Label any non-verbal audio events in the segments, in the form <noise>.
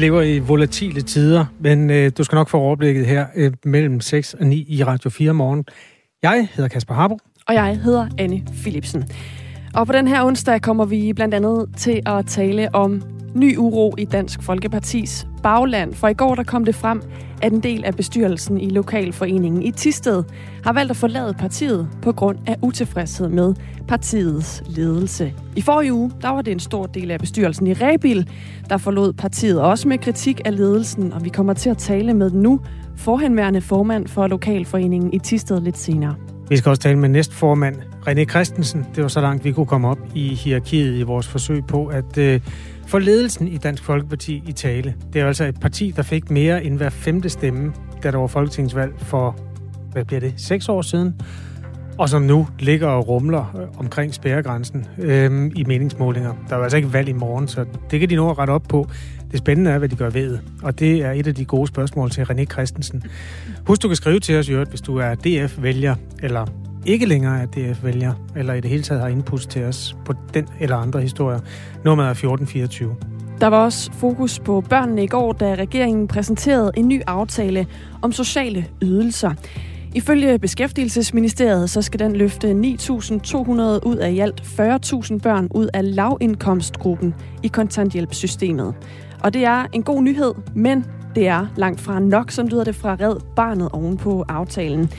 lever i volatile tider, men øh, du skal nok få overblikket her øh, mellem 6 og 9 i Radio 4 morgen. Jeg hedder Kasper Harbo. Og jeg hedder Anne Philipsen. Og på den her onsdag kommer vi blandt andet til at tale om ny uro i Dansk Folkepartis bagland. For i går der kom det frem, at en del af bestyrelsen i Lokalforeningen i Tisted har valgt at forlade partiet på grund af utilfredshed med partiets ledelse. I forrige uge der var det en stor del af bestyrelsen i Rebil, der forlod partiet også med kritik af ledelsen, og vi kommer til at tale med den nu forhenværende formand for Lokalforeningen i Tisted lidt senere. Vi skal også tale med næstformand René Christensen. Det var så langt, vi kunne komme op i hierarkiet i vores forsøg på at øh, for ledelsen i Dansk Folkeparti i tale. Det er altså et parti, der fik mere end hver femte stemme, da der var folketingsvalg for, hvad bliver det, seks år siden, og som nu ligger og rumler øh, omkring spærregrænsen øh, i meningsmålinger. Der er jo altså ikke valg i morgen, så det kan de nå at rette op på. Det spændende er, hvad de gør ved og det er et af de gode spørgsmål til René Christensen. Husk, du kan skrive til os, Jørgen, hvis du er DF-vælger, eller ikke længere er DF-vælger, eller i det hele taget har input til os på den eller andre historier. Nummeret er 1424. Der var også fokus på børnene i går, da regeringen præsenterede en ny aftale om sociale ydelser. Ifølge Beskæftigelsesministeriet, så skal den løfte 9.200 ud af i alt 40.000 børn ud af lavindkomstgruppen i kontanthjælpssystemet. Og det er en god nyhed, men det er langt fra nok, som lyder det fra Red Barnet ovenpå aftalen.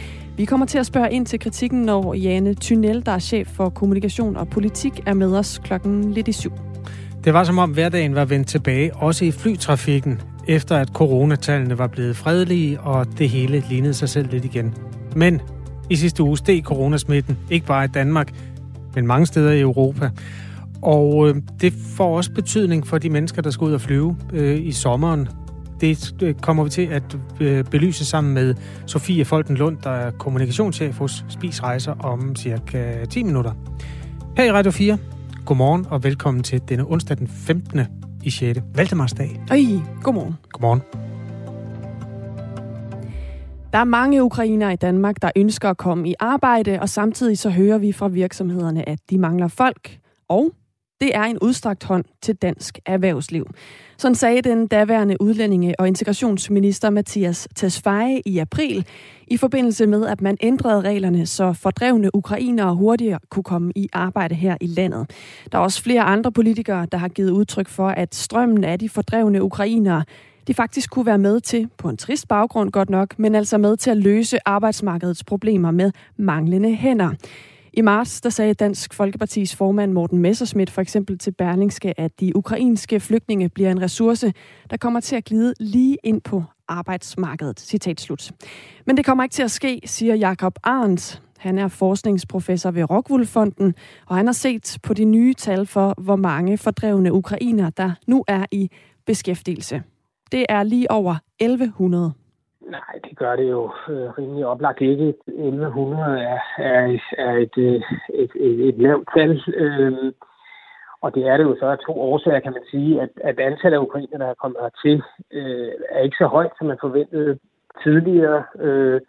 Vi kommer til at spørge ind til kritikken, når Jane Tynel, der er chef for kommunikation og politik, er med os klokken lidt i syv. Det var som om hverdagen var vendt tilbage, også i flytrafikken, efter at coronatallene var blevet fredelige, og det hele lignede sig selv lidt igen. Men i sidste uge steg coronasmitten, ikke bare i Danmark, men mange steder i Europa. Og øh, det får også betydning for de mennesker, der skal ud og flyve øh, i sommeren. Det øh, kommer vi til at øh, belyse sammen med Sofie Folten Lund, der er kommunikationschef hos Spis Rejser om cirka 10 minutter. Her i Radio 4, godmorgen og velkommen til denne onsdag den 15. i 6. Valdemarsdag. Øj, godmorgen. Godmorgen. Der er mange ukrainere i Danmark, der ønsker at komme i arbejde, og samtidig så hører vi fra virksomhederne, at de mangler folk, og det er en udstrakt hånd til dansk erhvervsliv. Sådan sagde den daværende udlændinge- og integrationsminister Mathias Tesfaye i april, i forbindelse med, at man ændrede reglerne, så fordrevne ukrainere hurtigere kunne komme i arbejde her i landet. Der er også flere andre politikere, der har givet udtryk for, at strømmen af de fordrevne ukrainere de faktisk kunne være med til, på en trist baggrund godt nok, men altså med til at løse arbejdsmarkedets problemer med manglende hænder. I marts der sagde Dansk Folkepartis formand Morten Messerschmidt for eksempel til Berlingske, at de ukrainske flygtninge bliver en ressource, der kommer til at glide lige ind på arbejdsmarkedet. Citat slut. Men det kommer ikke til at ske, siger Jakob Arndt. Han er forskningsprofessor ved Rockwool-fonden, og han har set på de nye tal for, hvor mange fordrevne ukrainer, der nu er i beskæftigelse. Det er lige over 1100. Nej, det gør det jo øh, rimelig oplagt ikke. 1100 er, er, er et, øh, et, et, et lavt tal. Øh, og det er det jo så af to årsager, kan man sige, at, at antallet af ukrainer, der er kommet hertil, øh, er ikke så højt, som man forventede tidligere. Øh,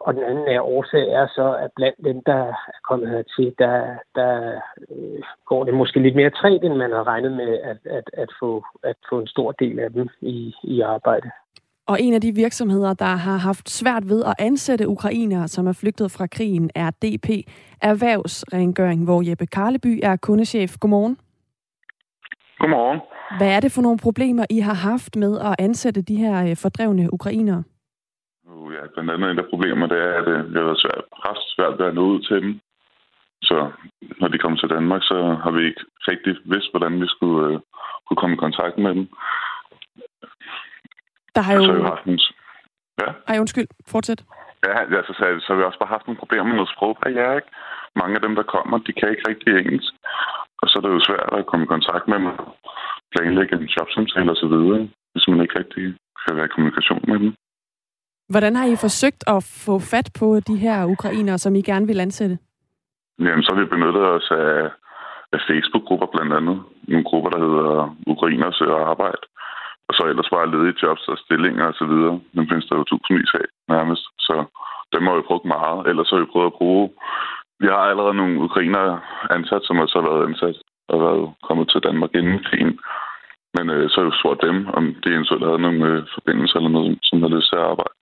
og den anden er årsag er så, at blandt dem, der er kommet hertil, der, der øh, går det måske lidt mere træt, end man har regnet med at, at, at, få, at få en stor del af dem i, i arbejde. Og en af de virksomheder, der har haft svært ved at ansætte ukrainere, som er flygtet fra krigen, er DP Erhvervsrengøring, hvor Jeppe Karleby er kundechef. Godmorgen. Godmorgen. Hvad er det for nogle problemer, I har haft med at ansætte de her øh, fordrevne ukrainere? Ja, blandt andet en af problemerne, det er, at øh, det har været svært, ret svært ved at nå ud til dem. Så når de kommer til Danmark, så har vi ikke rigtig vidst, hvordan vi skulle uh, kunne komme i kontakt med dem. Der har jo... Så har vi haft en... Ja? Ej, undskyld. Fortsæt. Ja, altså, så, så har vi også bare haft nogle problemer med noget sprogbarriere, ikke? Mange af dem, der kommer, de kan ikke rigtig engelsk. Og så er det jo svært at komme i kontakt med dem, planlægge en jobsamtale osv., hvis man ikke rigtig kan være i kommunikation med dem. Hvordan har I forsøgt at få fat på de her ukrainere, som I gerne vil ansætte? Jamen, så har vi benyttet os af, af Facebook-grupper blandt andet. Nogle grupper, der hedder Ukrainer søger arbejde. Og så ellers bare ledige jobs og stillinger og så videre. Findes der jo tusindvis af nærmest. Så dem har vi brugt meget. Ellers har vi prøvet at bruge... Vi har allerede nogle ukrainer ansat, som også har været ansat og været kommet til Danmark inden krigen. Men øh, så har vi jo spurgt dem, om de eventuelt havde nogle øh, forbindelser eller noget, som har lyst til at arbejde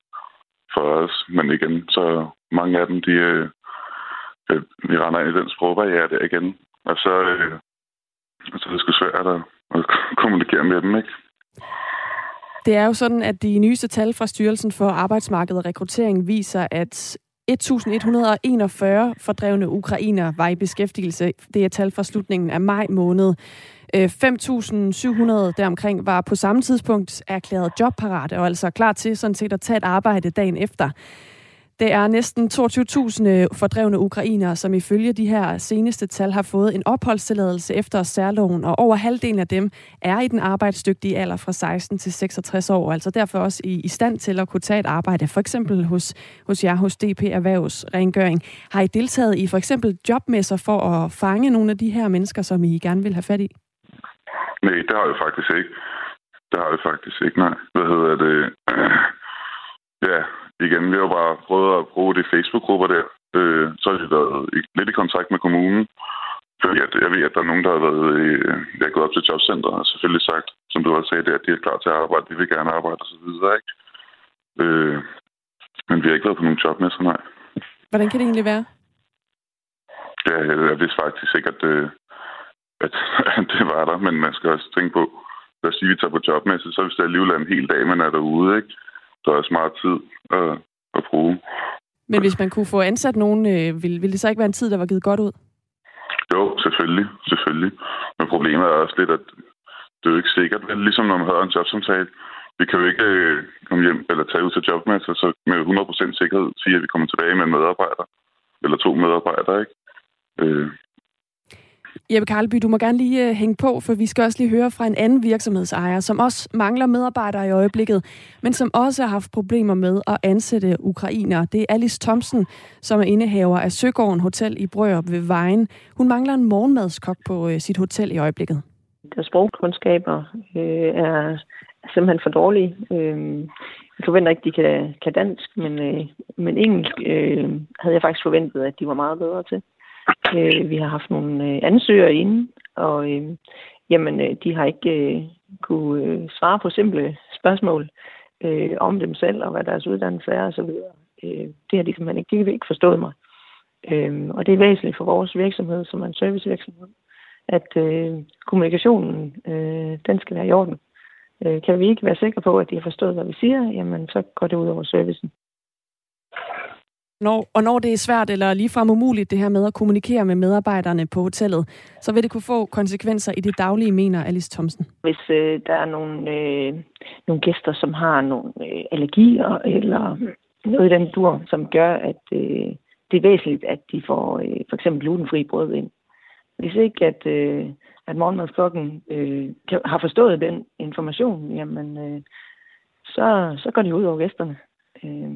for os. Men igen, så mange af dem, de, øh, øh vi render ind i den sprogbarriere der igen. Og så, øh, så er det sgu svært at, at kommunikere med dem, ikke? Det er jo sådan, at de nyeste tal fra Styrelsen for Arbejdsmarked og Rekruttering viser, at 1141 fordrevne ukrainer var i beskæftigelse. Det er tal fra slutningen af maj måned. Øh, 5.700 deromkring var på samme tidspunkt erklæret jobparate og altså klar til sådan set at tage et arbejde dagen efter. Det er næsten 22.000 øh, fordrevne ukrainere, som ifølge de her seneste tal har fået en opholdstilladelse efter særloven, og over halvdelen af dem er i den arbejdsdygtige alder fra 16 til 66 år, altså derfor også i, i stand til at kunne tage et arbejde, for eksempel hos, hos jer hos DP Erhvervs Rengøring. Har I deltaget i for eksempel jobmesser for at fange nogle af de her mennesker, som I gerne vil have fat i? Nej, det har jeg faktisk ikke. Det har jeg faktisk ikke, nej. Hvad hedder det? <clears throat> Ja, igen, vi har bare prøvet at bruge de Facebook-grupper der. Øh, så har vi været lidt i kontakt med kommunen. Fordi at, jeg ved, at der er nogen, der har været jeg gået op til jobcenter og selvfølgelig sagt, som du også sagde, det, at de er klar til at arbejde, de vil gerne arbejde osv. Ikke? Øh, men vi har ikke været på nogen jobmesser, nej. Hvordan kan det egentlig være? Ja, jeg, vidste faktisk ikke, at, øh, at, <laughs> at det var der, men man skal også tænke på, lad os sige, at vi tager på jobmesse, så er vi stadig alligevel en hel dag, man er derude, ikke? Der er smart tid at, at bruge. Men hvis man kunne få ansat nogen, øh, ville, ville det så ikke være en tid, der var givet godt ud? Jo, selvfølgelig. selvfølgelig. Men problemet er også lidt, at det er jo ikke sikkert. Ligesom når man har en jobsamtale, vi kan jo ikke øh, komme hjem eller tage ud til jobmesser, så med 100% sikkerhed sige, at vi kommer tilbage med en medarbejder. Eller to medarbejdere, ikke? Øh, Jeppe Karlby, du må gerne lige øh, hænge på, for vi skal også lige høre fra en anden virksomhedsejer, som også mangler medarbejdere i øjeblikket, men som også har haft problemer med at ansætte ukrainer. Det er Alice Thomsen, som er indehaver af Søgården Hotel i Brørup ved Vejen. Hun mangler en morgenmadskok på øh, sit hotel i øjeblikket. Deres sprogkundskaber øh, er simpelthen for dårlige. Øh, jeg forventer ikke, at de kan, kan dansk, men, øh, men engelsk øh, havde jeg faktisk forventet, at de var meget bedre til. Øh, vi har haft nogle øh, ansøgere inde, og øh, jamen, øh, de har ikke øh, kunne øh, svare på simple spørgsmål øh, om dem selv, og hvad deres uddannelse er osv. Øh, det har de simpelthen ikke, de har ikke forstået mig. Øh, og det er væsentligt for vores virksomhed, som er en servicevirksomhed, at øh, kommunikationen, øh, den skal være i orden. Øh, kan vi ikke være sikre på, at de har forstået, hvad vi siger, jamen så går det ud over servicen. Når, og når det er svært eller ligefrem umuligt, det her med at kommunikere med medarbejderne på hotellet, så vil det kunne få konsekvenser i det daglige, mener Alice Thomsen. Hvis øh, der er nogle, øh, nogle gæster, som har nogle øh, allergier eller noget i den dur, som gør, at øh, det er væsentligt, at de får øh, for eksempel glutenfri brød ind. Hvis ikke, at, øh, at morgenmadsklokken øh, har forstået den information, jamen, øh, så, så går det ud over gæsterne. Øh,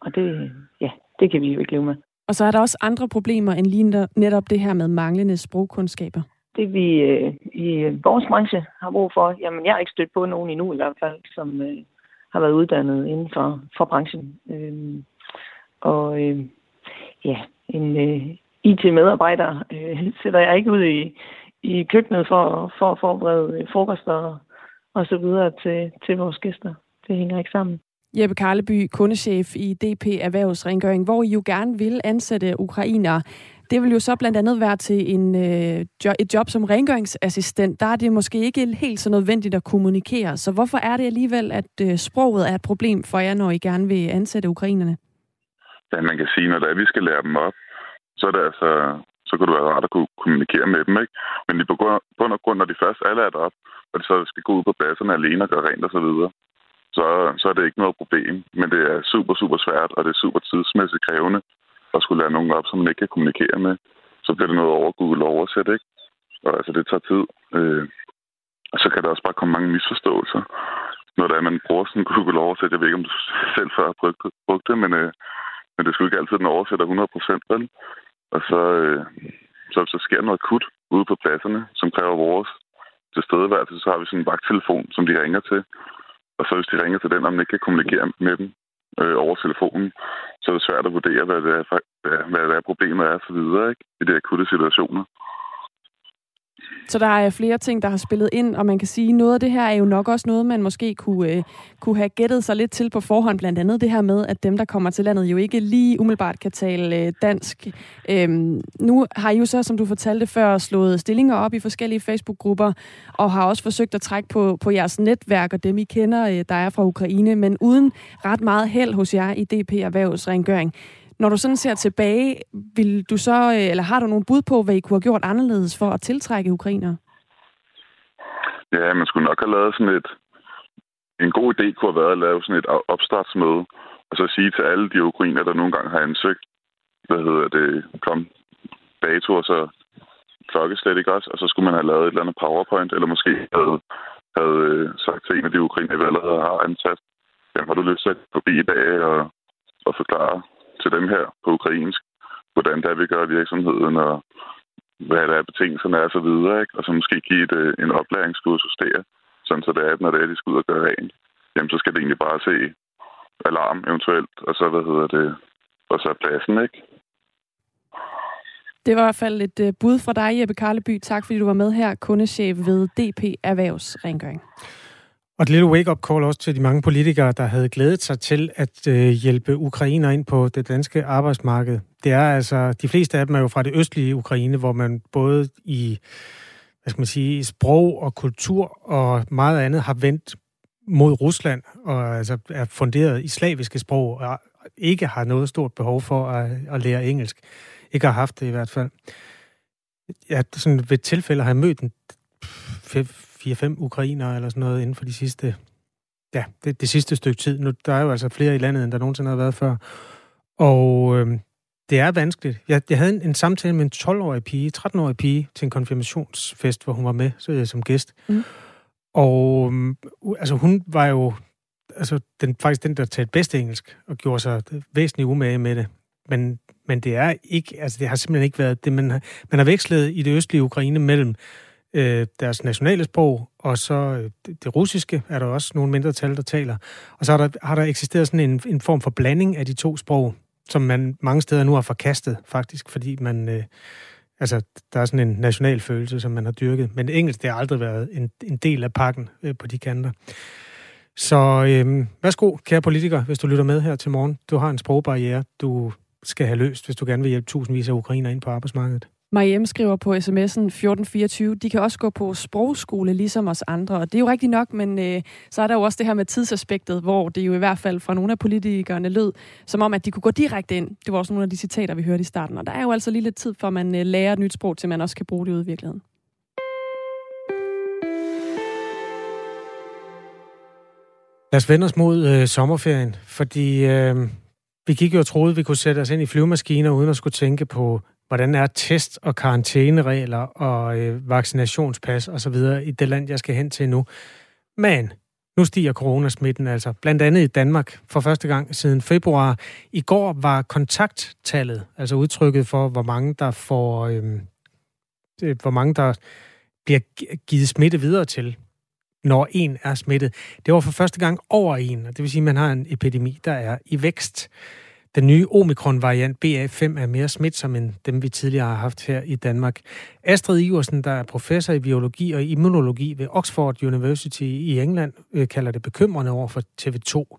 og det, ja, det kan vi jo ikke leve med. Og så er der også andre problemer end lige netop det her med manglende sprogkundskaber. Det vi øh, i vores branche har brug for, jamen jeg har ikke stødt på nogen endnu i hvert fald, som øh, har været uddannet inden for, for branchen. Øh, og øh, ja, en øh, IT-medarbejder øh, <laughs> sætter jeg ikke ud i, i køkkenet for, for at forberede frokoster og så videre til, til vores gæster. Det hænger ikke sammen. Jeppe Karleby, kundechef i DP Erhvervsrengøring, hvor I jo gerne vil ansætte ukrainere. Det vil jo så blandt andet være til en, øh, et job som rengøringsassistent. Der er det måske ikke helt så nødvendigt at kommunikere. Så hvorfor er det alligevel, at øh, sproget er et problem for jer, når I gerne vil ansætte ukrainerne? Ja, man kan sige, når det er, vi skal lære dem op, så er det altså, så kunne det være rart at kunne kommunikere med dem, ikke? Men i bund og grund, når de først alle er deroppe, og de så skal gå ud på pladserne alene og gøre rent og så videre, så, så er det ikke noget problem. Men det er super, super svært, og det er super tidsmæssigt krævende at skulle lære nogen op, som man ikke kan kommunikere med. Så bliver det noget over Google oversæt, ikke? Og altså, det tager tid. Øh, og så kan der også bare komme mange misforståelser. Når der er, man bruger sådan Google oversæt, jeg ved ikke, om du <laughs> selv før har brugt, brugt det, men, øh, men det skulle ikke altid, den oversætter 100 procent, vel? Og så, øh, så, så sker noget akut ude på pladserne, som kræver vores tilstedeværelse. Så har vi sådan en vagttelefon, som de ringer til. Og så hvis de ringer til den, og man ikke kan kommunikere med dem øh, over telefonen, så er det svært at vurdere, hvad det er, hvad, hvad det er problemet er, og så videre, ikke? i de akutte situationer. Så der er flere ting, der har spillet ind, og man kan sige, noget af det her er jo nok også noget, man måske kunne, øh, kunne have gættet sig lidt til på forhånd. Blandt andet det her med, at dem, der kommer til landet, jo ikke lige umiddelbart kan tale øh, dansk. Øhm, nu har I jo så, som du fortalte før, slået stillinger op i forskellige Facebook-grupper, og har også forsøgt at trække på, på jeres netværk og dem, I kender, øh, der er fra Ukraine, men uden ret meget held hos jer i DP Erhvervsrengøring. Når du sådan ser tilbage, vil du så, øh, eller har du nogle bud på, hvad I kunne have gjort anderledes for at tiltrække ukrainer? Ja, man skulle nok have lavet sådan et... En god idé kunne have været at lave sådan et opstartsmøde, og så sige til alle de ukrainer, der nogle gange har ansøgt, hvad hedder det, kom dato og så klokkeslæt, ikke også? Og så skulle man have lavet et eller andet powerpoint, eller måske havde, havde øh, sagt til en af de ukrainer, vi allerede har ansat, jamen har du lyst til at forbi i dag og, og forklare til dem her på ukrainsk, hvordan det er, vi gør virksomheden, og hvad der er betingelserne er, og så videre, ikke? og så måske give et, øh, en oplæringskursus der, sådan så det er, at når det er, de skal ud og gøre rent, jamen så skal det egentlig bare se alarm eventuelt, og så, hvad hedder det, og så er pladsen, ikke? Det var i hvert fald et øh, bud fra dig, Jeppe Karleby. Tak fordi du var med her, kundechef ved DP Erhvervsrengøring. Og et lille wake-up call også til de mange politikere, der havde glædet sig til at øh, hjælpe ukrainer ind på det danske arbejdsmarked. Det er altså, de fleste af dem er jo fra det østlige Ukraine, hvor man både i hvad skal man sige, sprog og kultur og meget andet har vendt mod Rusland, og altså er funderet i slaviske sprog, og ikke har noget stort behov for at, at lære engelsk. Ikke har haft det i hvert fald. Ja, sådan ved tilfælde har jeg mødt en 4-5 ukrainere eller sådan noget inden for de sidste, ja, det, det sidste stykke tid. Nu, der er jo altså flere i landet, end der nogensinde har været før. Og øh, det er vanskeligt. Jeg, jeg havde en, en samtale med en 12-årig pige, 13-årig pige, til en konfirmationsfest, hvor hun var med så, som gæst. Mm. Og øh, altså, hun var jo altså, den, faktisk den, der talte bedst engelsk, og gjorde sig væsentligt umage med det. Men, men det er ikke, altså det har simpelthen ikke været det, man har, man har vekslet i det østlige Ukraine mellem øh, deres nationale sprog, og så øh, det, russiske er der også nogle mindretal, der taler. Og så har der, har der eksisteret sådan en, en form for blanding af de to sprog, som man mange steder nu har forkastet, faktisk, fordi man... Øh, altså, der er sådan en national følelse, som man har dyrket. Men engelsk, det har aldrig været en, en del af pakken øh, på de kanter. Så øh, værsgo, kære politiker, hvis du lytter med her til morgen. Du har en sprogbarriere, du skal have løst, hvis du gerne vil hjælpe tusindvis af ukrainer ind på arbejdsmarkedet. Mariem skriver på sms'en 1424, de kan også gå på sprogskole ligesom os andre, og det er jo rigtigt nok, men øh, så er der jo også det her med tidsaspektet, hvor det jo i hvert fald fra nogle af politikerne lød, som om, at de kunne gå direkte ind. Det var også nogle af de citater, vi hørte i starten, og der er jo altså lige lidt tid, for man øh, lærer et nyt sprog, til man også kan bruge det ude i virkeligheden. Lad os vende os mod øh, sommerferien, fordi øh, vi gik jo og troede, at vi kunne sætte os ind i flyvemaskiner, uden at skulle tænke på hvordan er test- og karantæneregler og øh, vaccinationspas osv. i det land, jeg skal hen til nu. Men nu stiger coronasmitten altså, blandt andet i Danmark for første gang siden februar. I går var kontakttallet, altså udtrykket for, hvor mange der får, øhm, øh, hvor mange der bliver givet smitte videre til, når en er smittet. Det var for første gang over en, og det vil sige, at man har en epidemi, der er i vækst. Den nye omikron-variant BA5 er mere smitsom end dem, vi tidligere har haft her i Danmark. Astrid Iversen, der er professor i biologi og immunologi ved Oxford University i England, øh, kalder det bekymrende over for TV2.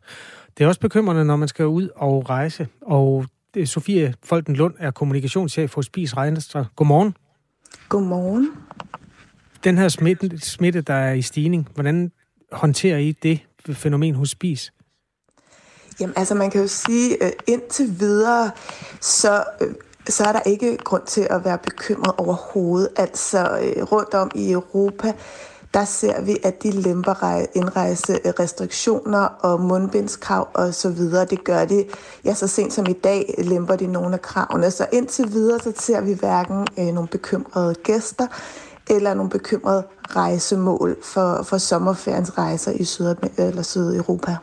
Det er også bekymrende, når man skal ud og rejse. Og er Sofie Folten Lund er kommunikationschef hos Spis Regnestra. Godmorgen. Godmorgen. Den her smitte, smitte, der er i stigning, hvordan håndterer I det fænomen hos Spis? Jamen altså man kan jo sige, at indtil videre, så, øh, så er der ikke grund til at være bekymret overhovedet. Altså øh, rundt om i Europa, der ser vi, at de lemper indrejserestriktioner øh, og mundbindskrav og så videre. Det gør de, ja, så sent som i dag lemper de nogle af kravene. Så indtil videre, så ser vi hverken øh, nogle bekymrede gæster eller nogle bekymrede rejsemål for, for sommerferiens rejser i Syd- eller Sydeuropa.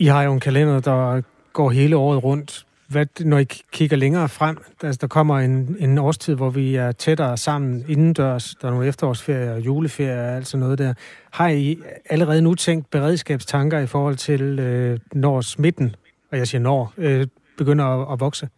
I har jo en kalender, der går hele året rundt. Hvad, når I kigger længere frem, altså der kommer en, en årstid, hvor vi er tættere sammen indendørs, der er nogle efterårsferier og juleferie og alt sådan noget der. Har I allerede nu tænkt beredskabstanker i forhold til, øh, når smitten, og jeg siger når, øh, begynder at, at vokse?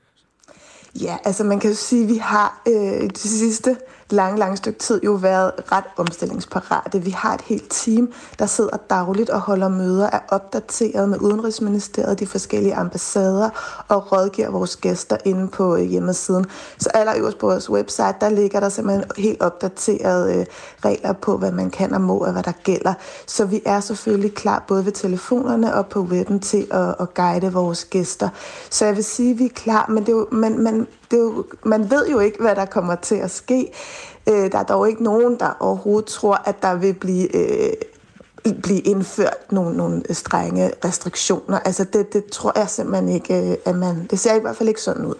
Ja, altså man kan jo sige, at vi har øh, de sidste lange, lange stykke tid jo været ret omstillingsparate. Vi har et helt team, der sidder dagligt og holder møder, er opdateret med Udenrigsministeriet, de forskellige ambassader og rådgiver vores gæster inde på øh, hjemmesiden. Så allerøverst på vores website, der ligger der simpelthen helt opdaterede øh, regler på, hvad man kan og må og hvad der gælder. Så vi er selvfølgelig klar både ved telefonerne og på webben til at, at guide vores gæster. Så jeg vil sige, at vi er klar, men, det er jo, men, men det er jo, man ved jo ikke, hvad der kommer til at ske. Øh, der er dog ikke nogen, der overhovedet tror, at der vil blive... Øh, blive indført nogle, nogle øh, strenge restriktioner. Altså det, det tror jeg simpelthen ikke, øh, at man... Det ser i hvert fald ikke sådan ud.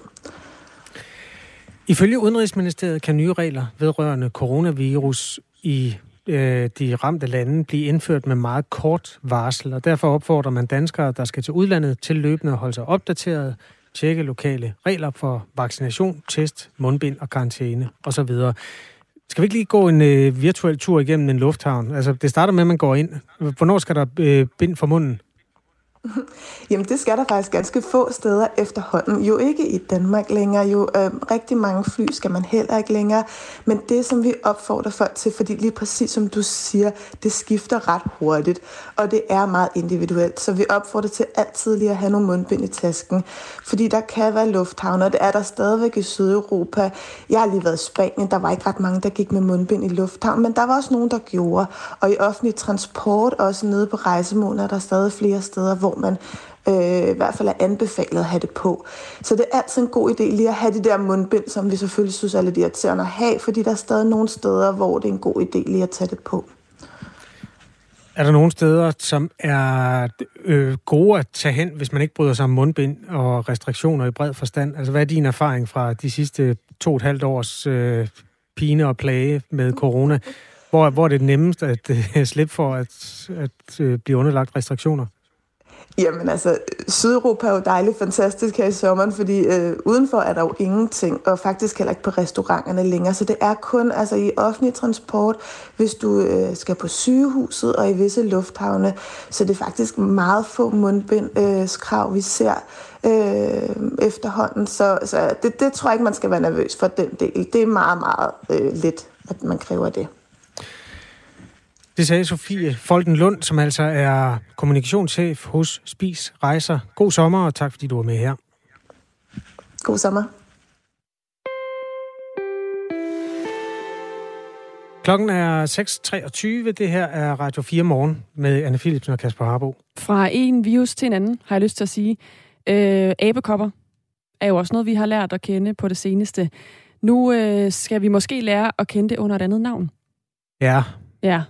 Ifølge Udenrigsministeriet kan nye regler vedrørende coronavirus i øh, de ramte lande blive indført med meget kort varsel, og derfor opfordrer man danskere, der skal til udlandet, til løbende at holde sig opdateret, tjekke lokale regler for vaccination, test, mundbind og karantæne osv. Skal vi ikke lige gå en øh, virtuel tur igennem en lufthavn? Altså, det starter med, at man går ind. Hvornår skal der øh, bind for munden? <laughs> Jamen det skal der faktisk ganske få steder efterhånden. Jo ikke i Danmark længere, jo øh, rigtig mange fly skal man heller ikke længere. Men det, som vi opfordrer folk til, fordi lige præcis som du siger, det skifter ret hurtigt, og det er meget individuelt. Så vi opfordrer til altid lige at have nogle mundbind i tasken, fordi der kan være lufthavne, og det er der stadigvæk i Sydeuropa. Jeg har lige været i Spanien, der var ikke ret mange, der gik med mundbind i lufthavn, men der var også nogen, der gjorde. Og i offentlig transport, også nede på rejsemåler, er der stadig flere steder, hvor hvor man øh, i hvert fald er anbefalet at have det på. Så det er altid en god idé lige at have det der mundbind, som vi selvfølgelig synes er lidt irriterende at have, fordi der er stadig nogle steder, hvor det er en god idé lige at tage det på. Er der nogle steder, som er øh, gode at tage hen, hvis man ikke bryder sig om mundbind og restriktioner i bred forstand? Altså, hvad er din erfaring fra de sidste to og et halvt års øh, pine og plage med corona? Hvor, hvor er det nemmest at <laughs> øh, slippe for at, at øh, blive underlagt restriktioner? Jamen altså, Sydeuropa er jo dejligt fantastisk her i sommeren, fordi øh, udenfor er der jo ingenting, og faktisk heller ikke på restauranterne længere. Så det er kun altså i offentlig transport, hvis du øh, skal på sygehuset og i visse lufthavne. Så det er faktisk meget få mundbindskrav, øh, vi ser øh, efterhånden. Så, så det, det tror jeg ikke, man skal være nervøs for den del. Det er meget, meget øh, let, at man kræver det. Det sagde Sofie Folden Lund, som altså er kommunikationschef hos Spis Rejser. God sommer, og tak fordi du var med her. God sommer. Klokken er 6.23. Det her er Radio 4 Morgen med Anne Philipsen og Kasper Harbo. Fra en virus til en anden, har jeg lyst til at sige. Øh, abekopper er jo også noget, vi har lært at kende på det seneste. Nu øh, skal vi måske lære at kende det under et andet navn. Ja. Ja,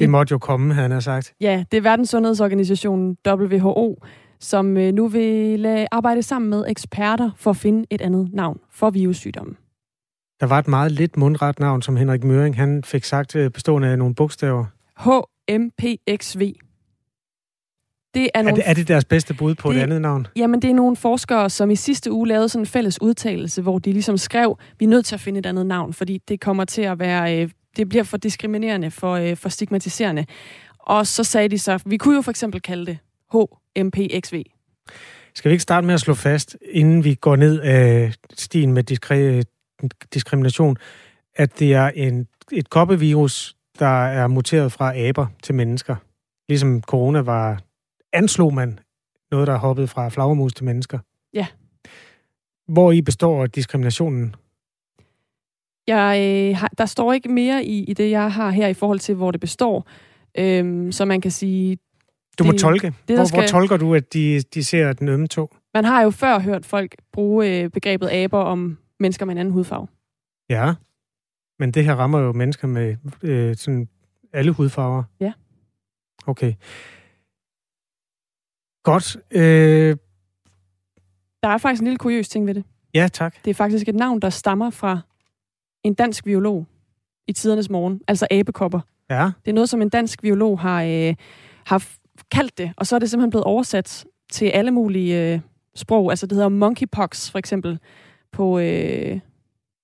det måtte jo komme, han har sagt. Ja, det er Verdenssundhedsorganisationen WHO, som øh, nu vil arbejde sammen med eksperter for at finde et andet navn for virussygdommen. Der var et meget lidt mundret navn, som Henrik Møring han fik sagt, øh, bestående af nogle bogstaver. HMPXV. Det er, nogle... er, det, er det deres bedste bud på det, et andet navn? Jamen, det er nogle forskere, som i sidste uge lavede sådan en fælles udtalelse, hvor de ligesom skrev, vi er nødt til at finde et andet navn, fordi det kommer til at være øh, det bliver for diskriminerende, for, øh, for stigmatiserende. Og så sagde de så, vi kunne jo for eksempel kalde det HMPXV. Skal vi ikke starte med at slå fast, inden vi går ned af stien med diskre- diskrimination, at det er en, et koppevirus, der er muteret fra aber til mennesker. Ligesom corona var, anslog man noget, der er hoppet fra flagermus til mennesker. Ja. Hvor i består diskriminationen? Jeg, øh, har, der står ikke mere i, i det, jeg har her i forhold til, hvor det består. Øhm, så man kan sige... Du må det, tolke. Det, hvor, skal... hvor tolker du, at de, de ser den ømme tog? Man har jo før hørt folk bruge øh, begrebet aber om mennesker med en anden hudfarve. Ja, men det her rammer jo mennesker med øh, sådan alle hudfarver. Ja. Okay. Godt. Øh... Der er faktisk en lille kuriøs ting ved det. Ja, tak. Det er faktisk et navn, der stammer fra en dansk biolog i tidernes morgen, altså abekopper. Ja. Det er noget, som en dansk biolog har, øh, har kaldt det, og så er det simpelthen blevet oversat til alle mulige øh, sprog. Altså det hedder monkeypox for eksempel på, øh,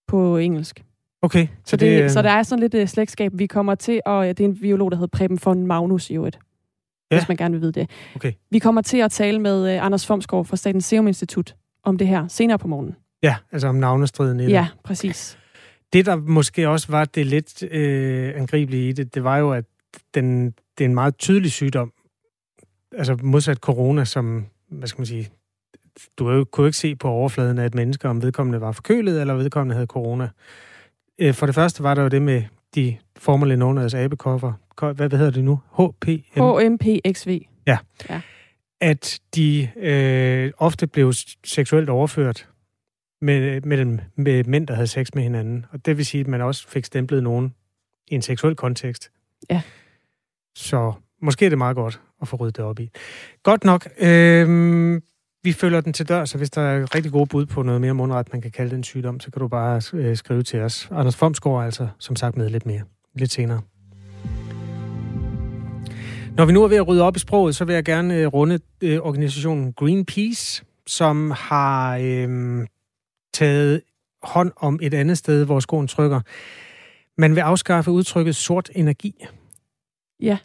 på engelsk. Okay. Så, så, det, det, øh... så der er sådan lidt uh, slægtskab. Vi kommer til, og det er en biolog, der hedder Preben von Magnus i øvrigt. Ja. Hvis man gerne vil vide det. Okay. Vi kommer til at tale med uh, Anders Fomsgaard fra Statens Serum Institut om det her senere på morgenen. Ja, altså om navnestriden det. Ja, præcis. Det, der måske også var det lidt øh, angribelige i det, det var jo, at den, det er en meget tydelig sygdom. Altså modsat corona, som, hvad skal man sige, du jo, kunne jo ikke se på overfladen af et menneske, om vedkommende var forkølet, eller vedkommende havde corona. Øh, for det første var der jo det med de formerlige as abekoffer. Hvad hedder det nu? HPM? HMPXV. Ja. ja. At de øh, ofte blev seksuelt overført med, med, med mænd, der havde sex med hinanden. Og det vil sige, at man også fik stemplet nogen i en seksuel kontekst. Ja. Så måske er det meget godt at få ryddet det op i. Godt nok. Øh, vi følger den til dør, så hvis der er rigtig gode bud på noget mere mundret, man kan kalde den sygdom, så kan du bare øh, skrive til os. Anders Fomsgaard er altså, som sagt, med lidt mere. Lidt senere. Når vi nu er ved at rydde op i sproget, så vil jeg gerne øh, runde øh, organisationen Greenpeace, som har øh, taget hånd om et andet sted, hvor skoen trykker. Man vil afskaffe udtrykket sort energi. Ja.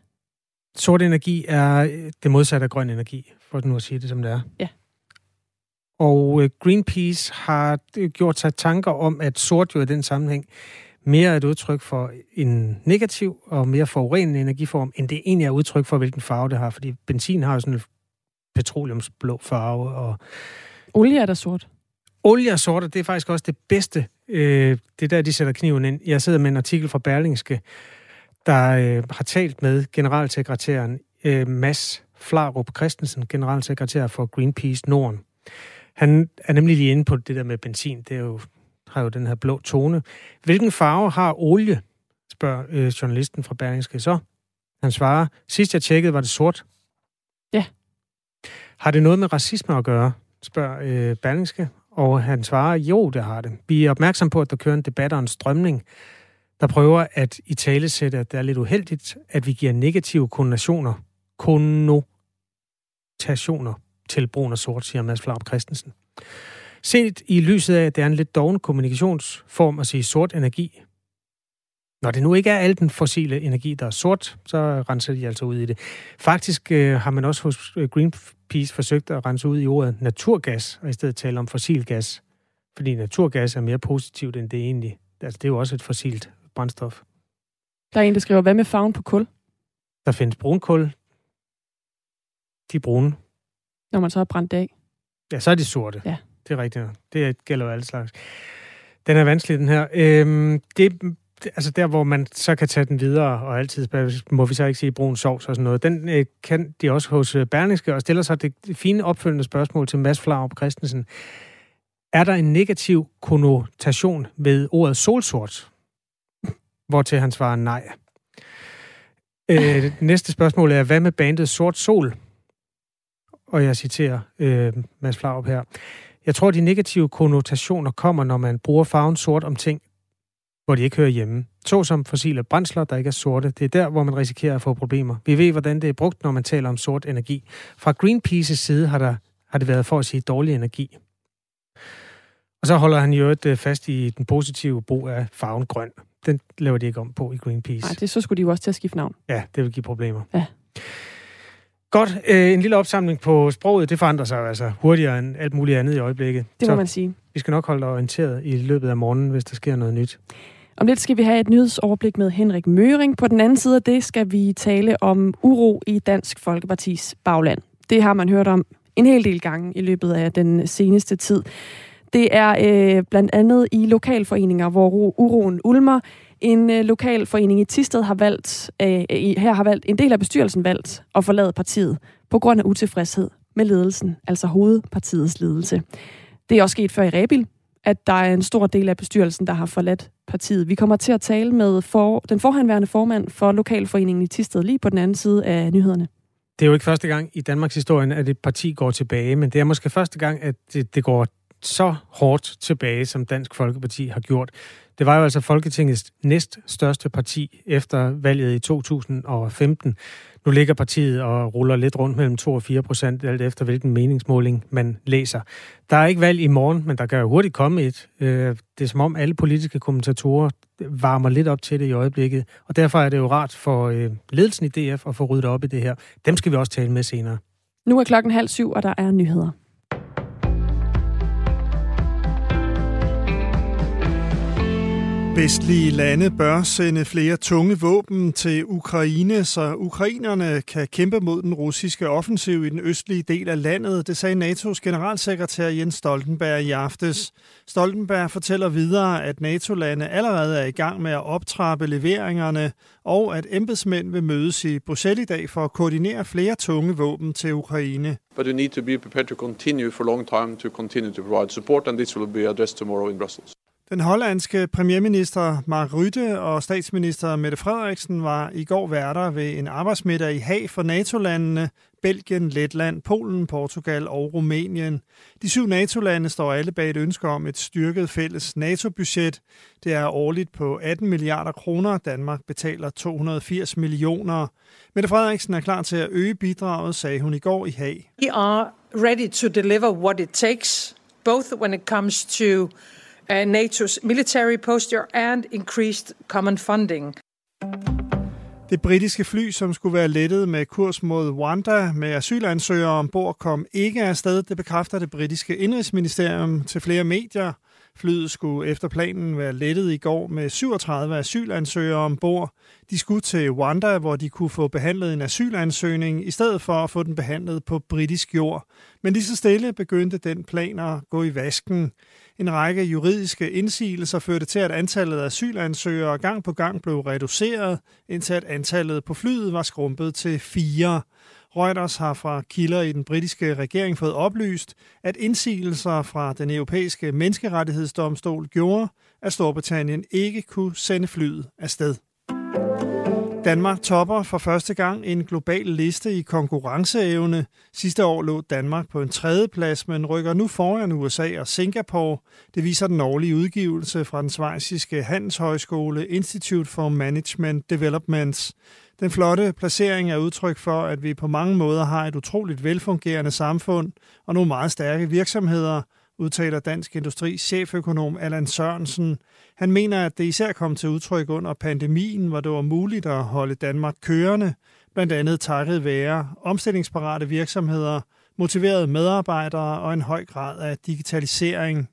Sort energi er øh, det modsatte af grøn energi, for nu at sige det, som det er. Ja. Og øh, Greenpeace har øh, gjort sig tanker om, at sort jo i den sammenhæng mere er et udtryk for en negativ og mere forurenende energiform, end det egentlig er udtryk for, hvilken farve det har. Fordi benzin har jo sådan en petroleumsblå farve. Og Olie er der sort. Olie og det er faktisk også det bedste. Øh, det er der, de sætter kniven ind. Jeg sidder med en artikel fra Berlingske, der øh, har talt med generalsekretæren øh, Mads Flarup Christensen, generalsekretær for Greenpeace Norden. Han er nemlig lige inde på det der med benzin. Det er jo, har jo den her blå tone. Hvilken farve har olie? spørger øh, journalisten fra Berlingske så. Han svarer, sidst jeg tjekkede, var det sort. Ja. Har det noget med racisme at gøre? spørger øh, Berlingske. Og han svarer, jo, det har det. Vi er opmærksom på, at der kører en debat og en strømning, der prøver at i tale sætte, at det er lidt uheldigt, at vi giver negative konnotationer, konnotationer til brun og sort, siger Mads Flaup Christensen. Set i lyset af, at det er en lidt doven kommunikationsform at sige sort energi, når det nu ikke er al den fossile energi, der er sort, så renser de altså ud i det. Faktisk øh, har man også hos øh, Green Greenpeace forsøgt at rense ud i ordet naturgas, og i stedet tale om fossil gas. Fordi naturgas er mere positivt, end det egentlig. Altså, det er jo også et fossilt brændstof. Der er en, der skriver, hvad med farven på kul? Der findes brunkul. De er brune. Når man så har brændt det af? Ja, så er de sorte. Ja. Det er rigtigt. Det gælder jo alle slags. Den er vanskelig, den her. Øhm, det, altså der, hvor man så kan tage den videre, og altid må vi så ikke sige brun sovs og sådan noget, den øh, kan de også hos øh, Berlingske, og stiller sig det fine opfølgende spørgsmål til Mads Flaup Christensen. Er der en negativ konnotation ved ordet solsort? Hvortil han svarer nej. Øh, næste spørgsmål er, hvad med bandet Sort Sol? Og jeg citerer øh, Mads Flaup her. Jeg tror, de negative konnotationer kommer, når man bruger farven sort om ting, hvor de ikke hører hjemme. Så som fossile brændsler, der ikke er sorte. Det er der, hvor man risikerer at få problemer. Vi ved, hvordan det er brugt, når man taler om sort energi. Fra Greenpeace's side har, der, har det været for at sige dårlig energi. Og så holder han jo et øh, fast i den positive brug af farven grøn. Den laver de ikke om på i Greenpeace. Nej, det så skulle de jo også til at skifte navn. Ja, det vil give problemer. Ja. Godt. Øh, en lille opsamling på sproget, det forandrer sig altså hurtigere end alt muligt andet i øjeblikket. Det må så man sige. Vi skal nok holde dig orienteret i løbet af morgenen, hvis der sker noget nyt. Om lidt skal vi have et nyhedsoverblik med Henrik Møring. På den anden side af det skal vi tale om uro i Dansk Folkepartis bagland. Det har man hørt om en hel del gange i løbet af den seneste tid. Det er øh, blandt andet i lokalforeninger, hvor uroen ulmer. En øh, lokalforening i Tisted har valgt, øh, her har valgt en del af bestyrelsen valgt at forlade partiet på grund af utilfredshed med ledelsen, altså hovedpartiets ledelse. Det er også sket før i Rebil, at der er en stor del af bestyrelsen, der har forladt partiet. Vi kommer til at tale med for, den forhenværende formand for Lokalforeningen i Tisted lige på den anden side af nyhederne. Det er jo ikke første gang i Danmarks historie, at et parti går tilbage, men det er måske første gang, at det, det går så hårdt tilbage, som Dansk Folkeparti har gjort. Det var jo altså Folketingets næst største parti efter valget i 2015. Nu ligger partiet og ruller lidt rundt mellem 2 og 4 procent, alt efter hvilken meningsmåling man læser. Der er ikke valg i morgen, men der kan jo hurtigt komme et. Øh, det er som om alle politiske kommentatorer varmer lidt op til det i øjeblikket, og derfor er det jo rart for øh, ledelsen i DF at få ryddet op i det her. Dem skal vi også tale med senere. Nu er klokken halv syv, og der er nyheder. Vestlige lande bør sende flere tunge våben til Ukraine, så ukrainerne kan kæmpe mod den russiske offensiv i den østlige del af landet. Det sagde NATO's generalsekretær Jens Stoltenberg i aftes. Stoltenberg fortæller videre, at NATO-lande allerede er i gang med at optrappe leveringerne, og at embedsmænd vil mødes i Bruxelles i dag for at koordinere flere tunge våben til Ukraine. But we need to be prepared to continue for a long time to continue to provide support, and this will be addressed tomorrow in Brussels. Den hollandske premierminister Mark Rutte og statsminister Mette Frederiksen var i går værter ved en arbejdsmiddag i Haag for NATO-landene, Belgien, Letland, Polen, Portugal og Rumænien. De syv NATO-lande står alle bag et ønske om et styrket fælles NATO-budget. Det er årligt på 18 milliarder kroner. Danmark betaler 280 millioner. Mette Frederiksen er klar til at øge bidraget, sagde hun i går i Haag. We are ready to deliver what it takes, both when it comes to uh, NATO's military posture and increased common funding. Det britiske fly, som skulle være lettet med kurs mod Rwanda med asylansøgere ombord, kom ikke afsted. Det bekræfter det britiske indrigsministerium til flere medier. Flyet skulle efter planen være lettet i går med 37 asylansøgere ombord. De skulle til Rwanda, hvor de kunne få behandlet en asylansøgning, i stedet for at få den behandlet på britisk jord. Men lige så stille begyndte den plan at gå i vasken. En række juridiske indsigelser førte til, at antallet af asylansøgere gang på gang blev reduceret, indtil at antallet på flyet var skrumpet til fire. Reuters har fra kilder i den britiske regering fået oplyst, at indsigelser fra den europæiske menneskerettighedsdomstol gjorde, at Storbritannien ikke kunne sende flyet afsted. Danmark topper for første gang en global liste i konkurrenceevne. Sidste år lå Danmark på en tredje plads, men rykker nu foran USA og Singapore. Det viser den årlige udgivelse fra den svejsiske handelshøjskole Institute for Management Developments. Den flotte placering er udtryk for, at vi på mange måder har et utroligt velfungerende samfund og nogle meget stærke virksomheder, udtaler Dansk Industri cheføkonom Allan Sørensen. Han mener, at det især kom til udtryk under pandemien, hvor det var muligt at holde Danmark kørende, blandt andet takket være omstillingsparate virksomheder, motiverede medarbejdere og en høj grad af digitalisering.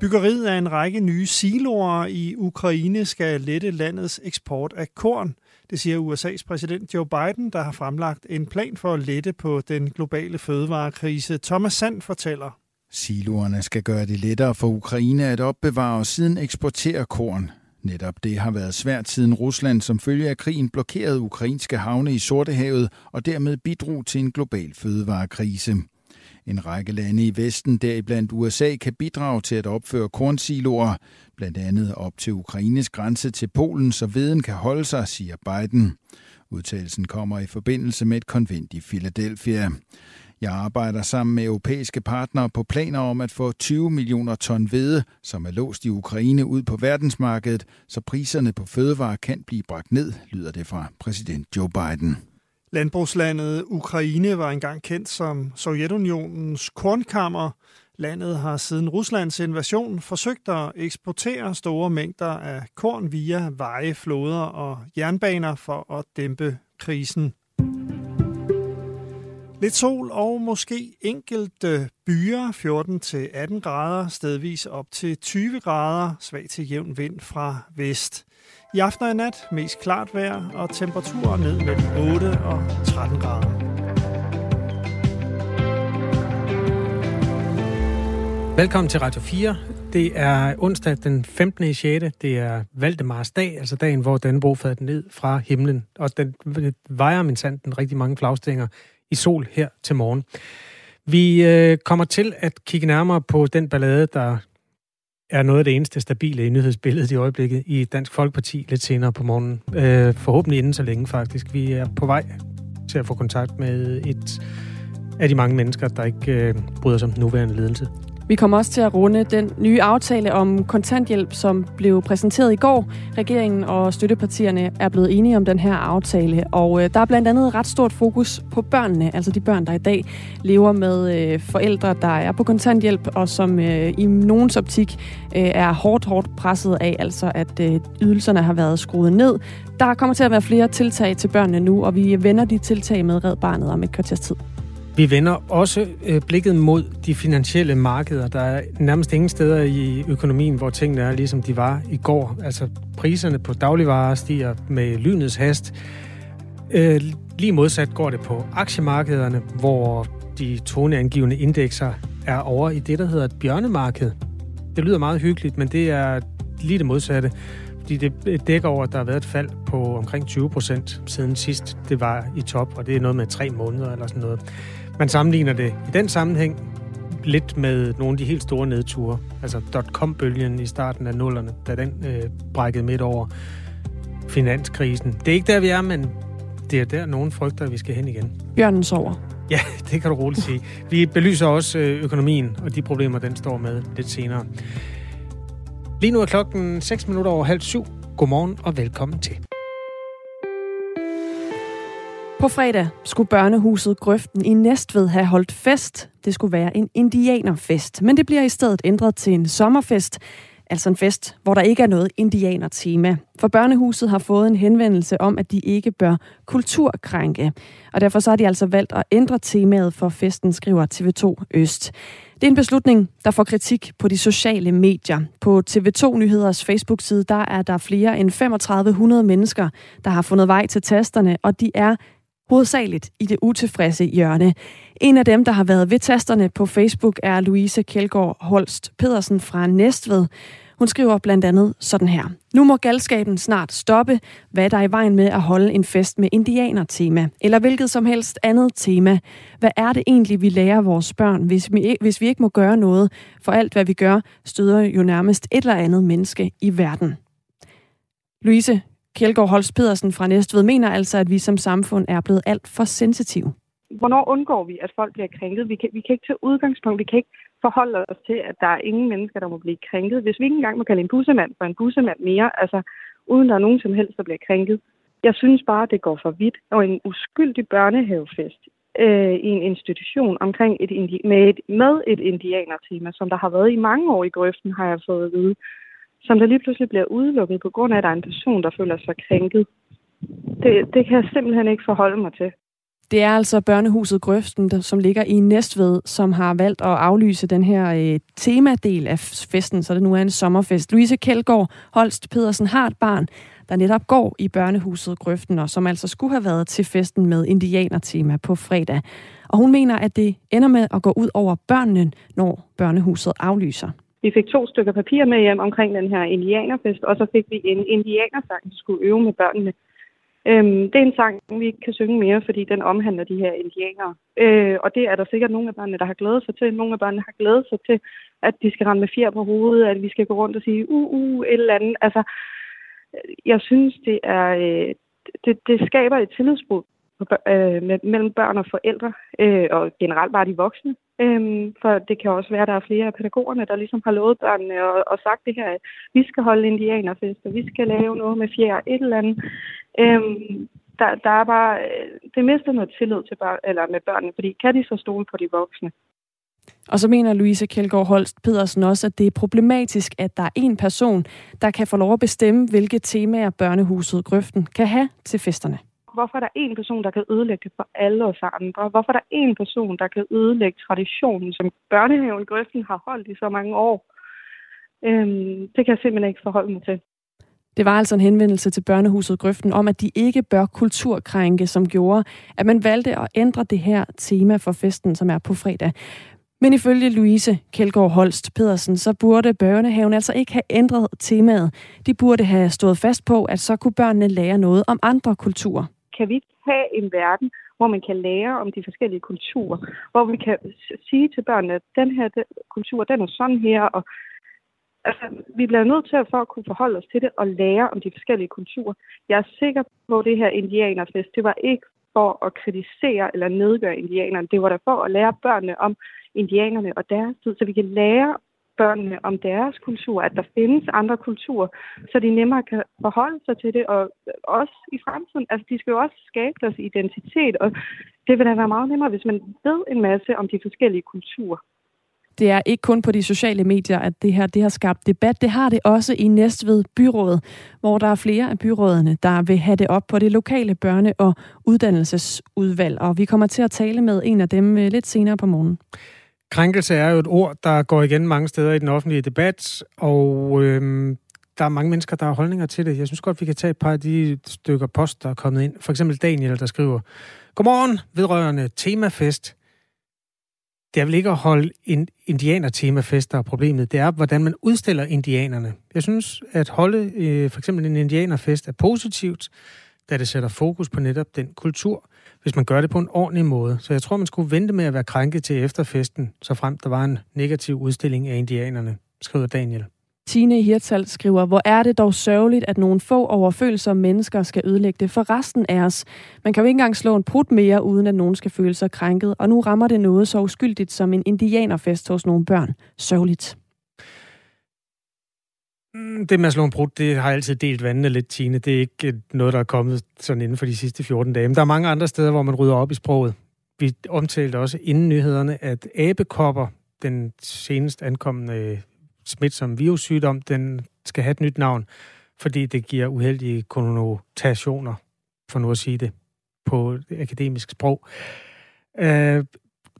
Byggeriet af en række nye siloer i Ukraine skal lette landets eksport af korn. Det siger USA's præsident Joe Biden, der har fremlagt en plan for at lette på den globale fødevarekrise. Thomas Sand fortæller. Siloerne skal gøre det lettere for Ukraine at opbevare og siden eksportere korn. Netop det har været svært siden Rusland som følge af krigen blokerede ukrainske havne i Sortehavet og dermed bidrog til en global fødevarekrise. En række lande i Vesten, deriblandt USA, kan bidrage til at opføre kornsiloer, blandt andet op til Ukraines grænse til Polen, så veden kan holde sig, siger Biden. Udtalelsen kommer i forbindelse med et konvent i Philadelphia. Jeg arbejder sammen med europæiske partnere på planer om at få 20 millioner ton hvede, som er låst i Ukraine, ud på verdensmarkedet, så priserne på fødevarer kan blive bragt ned, lyder det fra præsident Joe Biden. Landbrugslandet Ukraine var engang kendt som Sovjetunionens kornkammer. Landet har siden Ruslands invasion forsøgt at eksportere store mængder af korn via veje, floder og jernbaner for at dæmpe krisen. Lidt sol og måske enkelte byer, 14-18 grader, stedvis op til 20 grader, svag til jævn vind fra vest. I aften og i nat mest klart vejr og temperaturer ned mellem 8 og 13 grader. Velkommen til Radio 4. Det er onsdag den 15. 6. Det er Valdemars dag, altså dagen, hvor Dannebro faldt ned fra himlen. Og den vejer min sand den rigtig mange flagstænger i sol her til morgen. Vi øh, kommer til at kigge nærmere på den ballade, der er noget af det eneste stabile i nyhedsbilledet i øjeblikket i Dansk Folkeparti lidt senere på morgenen. Øh, forhåbentlig inden så længe faktisk. Vi er på vej til at få kontakt med et af de mange mennesker, der ikke øh, bryder sig om den nuværende ledelse. Vi kommer også til at runde den nye aftale om kontanthjælp, som blev præsenteret i går. Regeringen og støttepartierne er blevet enige om den her aftale, og øh, der er blandt andet ret stort fokus på børnene, altså de børn, der i dag lever med øh, forældre, der er på kontanthjælp, og som øh, i nogens optik er hårdt, hårdt presset af, altså at ydelserne har været skruet ned. Der kommer til at være flere tiltag til børnene nu, og vi vender de tiltag med Red Barnet om et kvarters tid. Vi vender også øh, blikket mod de finansielle markeder. Der er nærmest ingen steder i økonomien, hvor tingene er ligesom de var i går. Altså priserne på dagligvarer stiger med lynets hast. Øh, lige modsat går det på aktiemarkederne, hvor de toneangivende indekser er over i det, der hedder et bjørnemarked. Det lyder meget hyggeligt, men det er lige det modsatte. Fordi det dækker over, at der har været et fald på omkring 20 procent siden sidst det var i top, og det er noget med tre måneder eller sådan noget. Man sammenligner det i den sammenhæng lidt med nogle af de helt store nedture. Altså dot-com-bølgen i starten af nullerne, da den øh, brækkede midt over finanskrisen. Det er ikke der, vi er, men det er der, nogen frygter, at vi skal hen igen. Bjørnen sover. Ja, det kan du roligt sige. Vi belyser også øh, økonomien og de problemer, den står med lidt senere. Lige nu er klokken 6 minutter over halv syv. Godmorgen og velkommen til. På fredag skulle børnehuset Grøften i Næstved have holdt fest. Det skulle være en indianerfest, men det bliver i stedet ændret til en sommerfest. Altså en fest, hvor der ikke er noget indianertema. For børnehuset har fået en henvendelse om, at de ikke bør kulturkrænke. Og derfor så har de altså valgt at ændre temaet for festen, skriver TV2 Øst. Det er en beslutning, der får kritik på de sociale medier. På TV2 Nyheders Facebook-side, der er der flere end 3500 mennesker, der har fundet vej til tasterne, og de er hovedsageligt i det utilfredse hjørne. En af dem, der har været ved tasterne på Facebook, er Louise Kjeldgaard Holst Pedersen fra Næstved. Hun skriver blandt andet sådan her. Nu må galskaben snart stoppe. Hvad er der i vejen med at holde en fest med indianer-tema? Eller hvilket som helst andet tema? Hvad er det egentlig, vi lærer vores børn, hvis vi, hvis vi ikke må gøre noget? For alt, hvad vi gør, støder jo nærmest et eller andet menneske i verden. Louise Kjeldgaard Holst Pedersen fra Næstved mener altså, at vi som samfund er blevet alt for sensitive. Hvornår undgår vi, at folk bliver krænket? Vi kan, vi kan ikke tage udgangspunkt, vi kan ikke forholde os til, at der er ingen mennesker, der må blive krænket. Hvis vi ikke engang må kalde en bussemand for en bussemand mere, altså uden der er nogen som helst, der bliver krænket. Jeg synes bare, det går for vidt. Og en uskyldig børnehavefest øh, i en institution omkring et med, et, med et indianertema, som der har været i mange år i grøften, har jeg fået at vide som der lige pludselig bliver udelukket på grund af, at der er en person, der føler sig krænket. Det, det kan jeg simpelthen ikke forholde mig til. Det er altså børnehuset Grøften, der, som ligger i Næstved, som har valgt at aflyse den her øh, temadel af festen, så det nu er en sommerfest. Louise Kjeldgaard Holst Pedersen har et barn, der netop går i børnehuset Grøften, og som altså skulle have været til festen med indianertema på fredag. Og hun mener, at det ender med at gå ud over børnene, når børnehuset aflyser. Vi fik to stykker papir med hjem omkring den her indianerfest, og så fik vi en indianersang, vi skulle øve med børnene. Øhm, det er en sang, vi ikke kan synge mere, fordi den omhandler de her indianere. Øh, og det er der sikkert nogle af børnene, der har glædet sig til. Nogle af børnene har glædet sig til, at de skal rende med fjer på hovedet, at vi skal gå rundt og sige, uh, uh, et eller andet. Altså, jeg synes, det er... Øh, det, det skaber et tillidsbrud øh, mellem børn og forældre, øh, og generelt bare de voksne. Øhm, for det kan også være, at der er flere af pædagogerne, der ligesom har lovet børnene og, og sagt det her, at vi skal holde indianerfest, og vi skal lave noget med fjer, et eller andet. Øhm, der, der er bare, øh, det mister noget tillid til børn, eller med børnene, fordi kan de så stole på de voksne? Og så mener Louise Kjeldgaard Holst Pedersen også, at det er problematisk, at der er en person, der kan få lov at bestemme, hvilke temaer børnehuset Grøften kan have til festerne hvorfor er der en person, der kan ødelægge det for alle os andre? Hvorfor er der en person, der kan ødelægge traditionen, som børnehaven Grøften har holdt i så mange år? Øhm, det kan jeg simpelthen ikke forholde mig til. Det var altså en henvendelse til børnehuset Grøften om, at de ikke bør kulturkrænke, som gjorde, at man valgte at ændre det her tema for festen, som er på fredag. Men ifølge Louise Kjeldgaard Holst Pedersen, så burde børnehaven altså ikke have ændret temaet. De burde have stået fast på, at så kunne børnene lære noget om andre kulturer kan vi have en verden, hvor man kan lære om de forskellige kulturer, hvor vi kan sige til børnene, at den her den, kultur, den er sådan her, og altså, vi bliver nødt til at for at kunne forholde os til det og lære om de forskellige kulturer. Jeg er sikker på, at det her indianerfest, det var ikke for at kritisere eller nedgøre indianerne. Det var der for at lære børnene om indianerne og deres tid, så vi kan lære børnene om deres kultur, at der findes andre kulturer, så de nemmere kan forholde sig til det, og også i fremtiden. Altså, de skal jo også skabe deres identitet, og det vil da være meget nemmere, hvis man ved en masse om de forskellige kulturer. Det er ikke kun på de sociale medier, at det her det har skabt debat. Det har det også i Næstved Byråd, hvor der er flere af byrådene, der vil have det op på det lokale børne- og uddannelsesudvalg. Og vi kommer til at tale med en af dem øh, lidt senere på morgen. Krænkelse er jo et ord, der går igen mange steder i den offentlige debat, og øhm, der er mange mennesker, der har holdninger til det. Jeg synes godt, vi kan tage et par af de stykker post, der er kommet ind. For eksempel Daniel, der skriver, Godmorgen, vedrørende temafest. Det er vel ikke at holde en indianer-temafest, der er problemet. Det er, hvordan man udstiller indianerne. Jeg synes, at holde øh, for eksempel en indianerfest er positivt, da det sætter fokus på netop den kultur, hvis man gør det på en ordentlig måde. Så jeg tror, man skulle vente med at være krænket til efterfesten, så frem der var en negativ udstilling af indianerne, skriver Daniel. Tine Hirtal skriver, hvor er det dog sørgeligt, at nogle få overfølsomme mennesker skal ødelægge det for resten af os. Man kan jo ikke engang slå en brud mere, uden at nogen skal føle sig krænket, og nu rammer det noget så uskyldigt som en indianerfest hos nogle børn. Sørgeligt. Mm, det med at slå en brud, det har altid delt vandene lidt, Tine. Det er ikke øh, noget, der er kommet sådan inden for de sidste 14 dage. Men der er mange andre steder, hvor man rydder op i sproget. Vi omtalte også inden nyhederne, at abekopper, den senest ankommende øh, smitsom virussygdom, den skal have et nyt navn, fordi det giver uheldige konnotationer, for nu at sige det på akademisk sprog. Øh,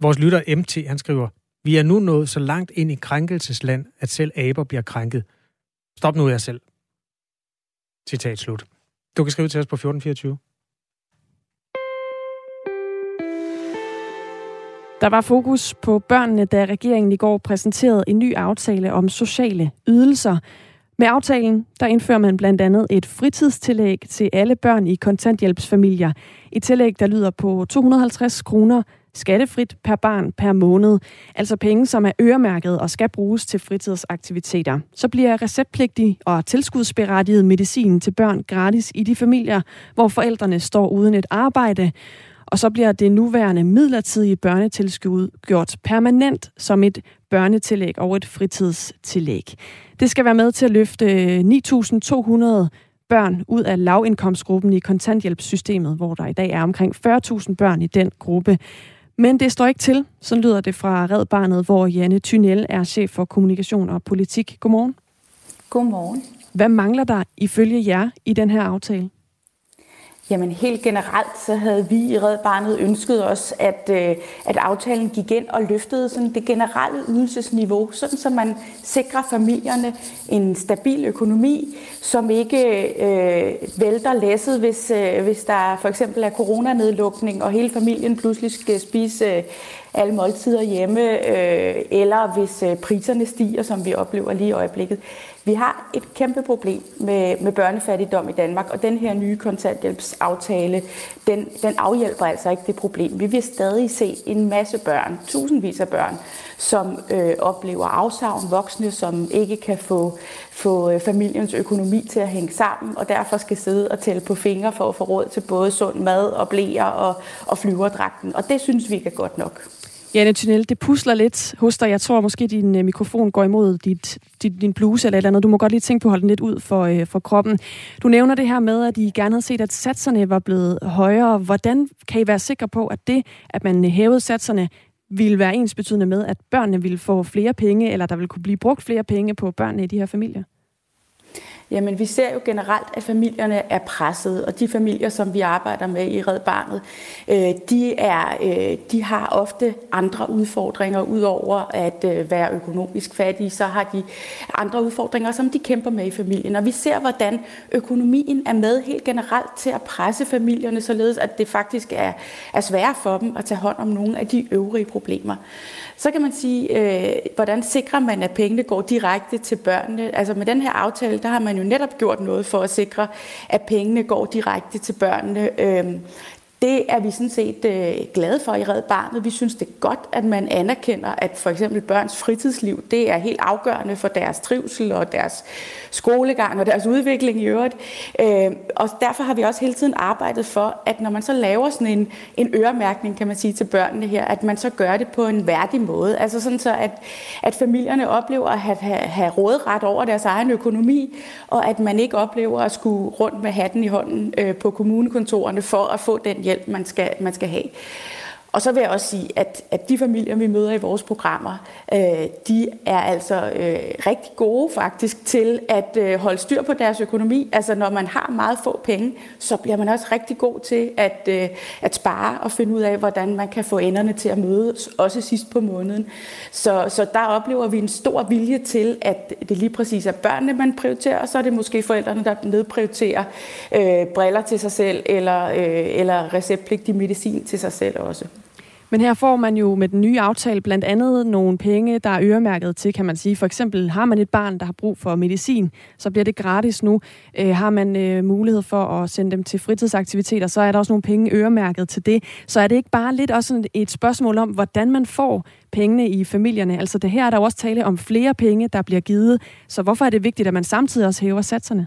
vores lytter MT, han skriver, vi er nu nået så langt ind i krænkelsesland, at selv aber bliver krænket. Stop nu jer selv. Citat slut. Du kan skrive til os på 1424. Der var fokus på børnene, da regeringen i går præsenterede en ny aftale om sociale ydelser. Med aftalen, der indfører man blandt andet et fritidstillæg til alle børn i kontanthjælpsfamilier. Et tillæg, der lyder på 250 kroner skattefrit per barn per måned. Altså penge, som er øremærket og skal bruges til fritidsaktiviteter. Så bliver receptpligtig og tilskudsberettiget medicin til børn gratis i de familier, hvor forældrene står uden et arbejde og så bliver det nuværende midlertidige børnetilskud gjort permanent som et børnetillæg og et fritidstillæg. Det skal være med til at løfte øh, 9.200 børn ud af lavindkomstgruppen i kontanthjælpssystemet, hvor der i dag er omkring 40.000 børn i den gruppe. Men det står ikke til, så lyder det fra Red Barnet, hvor Janne Tynel er chef for kommunikation og politik. Godmorgen. Godmorgen. Hvad mangler der ifølge jer i den her aftale? Jamen helt generelt så havde vi i Red Barnet ønsket os, at, øh, at aftalen gik ind og løftede sådan det generelle ydelsesniveau, sådan så man sikrer familierne en stabil økonomi, som ikke øh, vælter læsset, hvis, øh, hvis der for eksempel er coronanedlukning, og hele familien pludselig skal spise øh, alle måltider hjemme, øh, eller hvis øh, priserne stiger, som vi oplever lige i øjeblikket. Vi har et kæmpe problem med, med børnefattigdom i Danmark, og den her nye kontanthjælpsaftale, den, den afhjælper altså ikke det problem. Vi vil stadig se en masse børn, tusindvis af børn, som øh, oplever afsavn, voksne, som ikke kan få, få øh, familiens økonomi til at hænge sammen, og derfor skal sidde og tælle på fingre for at få råd til både sund mad og blæer og, og flyverdragten. Og det synes vi ikke er godt nok. Janne Tynel, det pusler lidt hos dig. Jeg tror måske, din øh, mikrofon går imod dit, dit, din bluse eller et eller andet. Du må godt lige tænke på at holde den lidt ud for, øh, for kroppen. Du nævner det her med, at I gerne havde set, at satserne var blevet højere. Hvordan kan I være sikre på, at det, at man hævede satserne, ville være ens betydende med, at børnene ville få flere penge, eller der ville kunne blive brugt flere penge på børnene i de her familier? Jamen, vi ser jo generelt, at familierne er presset, og de familier, som vi arbejder med i Red Barnet, øh, de, er, øh, de har ofte andre udfordringer, udover at øh, være økonomisk fattige, så har de andre udfordringer, som de kæmper med i familien. Og vi ser, hvordan økonomien er med helt generelt til at presse familierne, således at det faktisk er, er svært for dem at tage hånd om nogle af de øvrige problemer. Så kan man sige, øh, hvordan sikrer man, at pengene går direkte til børnene? Altså med den her aftale, der har man jo netop gjort noget for at sikre, at pengene går direkte til børnene. Øh, det er vi sådan set øh, glade for i Red Barnet. Vi synes, det er godt, at man anerkender, at for eksempel børns fritidsliv, det er helt afgørende for deres trivsel og deres skolegang og deres udvikling i øvrigt. Øh, og derfor har vi også hele tiden arbejdet for, at når man så laver sådan en, en øremærkning, kan man sige, til børnene her, at man så gør det på en værdig måde. Altså sådan så, at, at familierne oplever at have, have, have rådret over deres egen økonomi, og at man ikke oplever at skulle rundt med hatten i hånden øh, på kommunekontorerne for at få den hjælp, man skal, man skal have. Og så vil jeg også sige, at, at de familier, vi møder i vores programmer, øh, de er altså øh, rigtig gode faktisk til at øh, holde styr på deres økonomi. Altså når man har meget få penge, så bliver man også rigtig god til at, øh, at spare og finde ud af, hvordan man kan få enderne til at mødes, også sidst på måneden. Så, så der oplever vi en stor vilje til, at det lige præcis er børnene, man prioriterer, og så er det måske forældrene, der nedprioriterer øh, briller til sig selv, eller, øh, eller receptpligtig medicin til sig selv også. Men her får man jo med den nye aftale blandt andet nogle penge, der er øremærket til, kan man sige. For eksempel har man et barn, der har brug for medicin, så bliver det gratis nu. Øh, har man øh, mulighed for at sende dem til fritidsaktiviteter, så er der også nogle penge øremærket til det. Så er det ikke bare lidt også et spørgsmål om, hvordan man får pengene i familierne. Altså det her er der også tale om flere penge, der bliver givet. Så hvorfor er det vigtigt, at man samtidig også hæver satserne?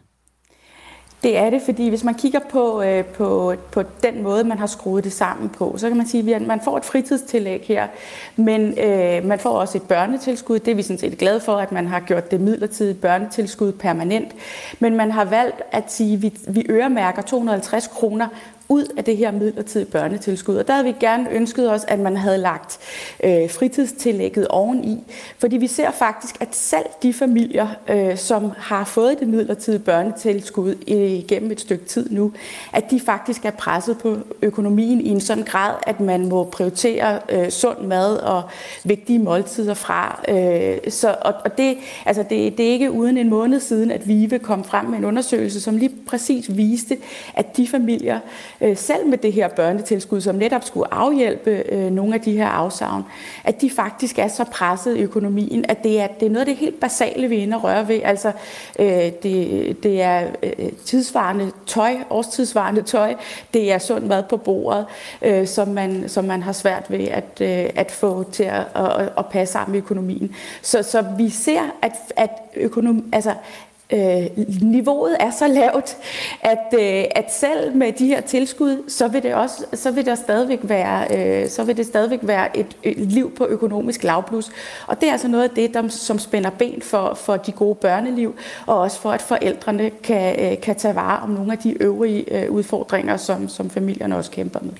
Det er det, fordi hvis man kigger på, øh, på, på den måde, man har skruet det sammen på, så kan man sige, at man får et fritidstillæg her, men øh, man får også et børnetilskud. Det er vi sådan set glade for, at man har gjort det midlertidige børnetilskud permanent. Men man har valgt at sige, at vi, vi øremærker 250 kroner ud af det her midlertidige børnetilskud. Og der havde vi gerne ønsket os, at man havde lagt øh, fritidstillægget oveni. Fordi vi ser faktisk, at selv de familier, øh, som har fået det midlertidige børnetilskud igennem et stykke tid nu, at de faktisk er presset på økonomien i en sådan grad, at man må prioritere øh, sund mad og vigtige måltider fra. Øh, så, og, og det, altså det, det er ikke uden en måned siden, at VIVE kom frem med en undersøgelse, som lige præcis viste, at de familier, øh, selv med det her børnetilskud, som netop skulle afhjælpe øh, nogle af de her afsavn, at de faktisk er så presset i økonomien, at det er, det er noget af det helt basale, vi er inde og røre ved. Altså, øh, det, det er øh, tidsvarende tøj, årstidsvarende tøj, det er sund mad på bordet, øh, som, man, som man har svært ved at, øh, at få til at, at, at passe sammen med økonomien. Så, så vi ser, at, at, økonom, altså, øh, niveauet er så lavt, at, øh, at selv med de her tilskud, så vil det også, så vil der stadigvæk være, øh, så vil det stadigvæk være et, et liv på økonomisk lavplus. Og det er altså noget af det, der, som spænder ben for, for de gode børneliv, og også for, at forældrene kan, øh, kan tage vare om nogle af de øvrige øh, udfordringer, som, som familierne også kæmper med.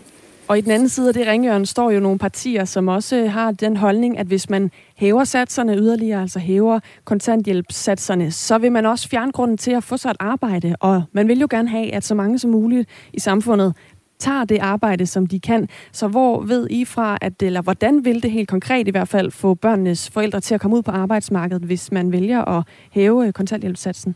Og i den anden side af det ringjørn står jo nogle partier, som også har den holdning, at hvis man hæver satserne yderligere, altså hæver kontanthjælpssatserne, så vil man også fjerne grunden til at få sig et arbejde. Og man vil jo gerne have, at så mange som muligt i samfundet tager det arbejde, som de kan. Så hvor ved I fra, at, eller hvordan vil det helt konkret i hvert fald få børnenes forældre til at komme ud på arbejdsmarkedet, hvis man vælger at hæve øh, kontanthjælpssatsen?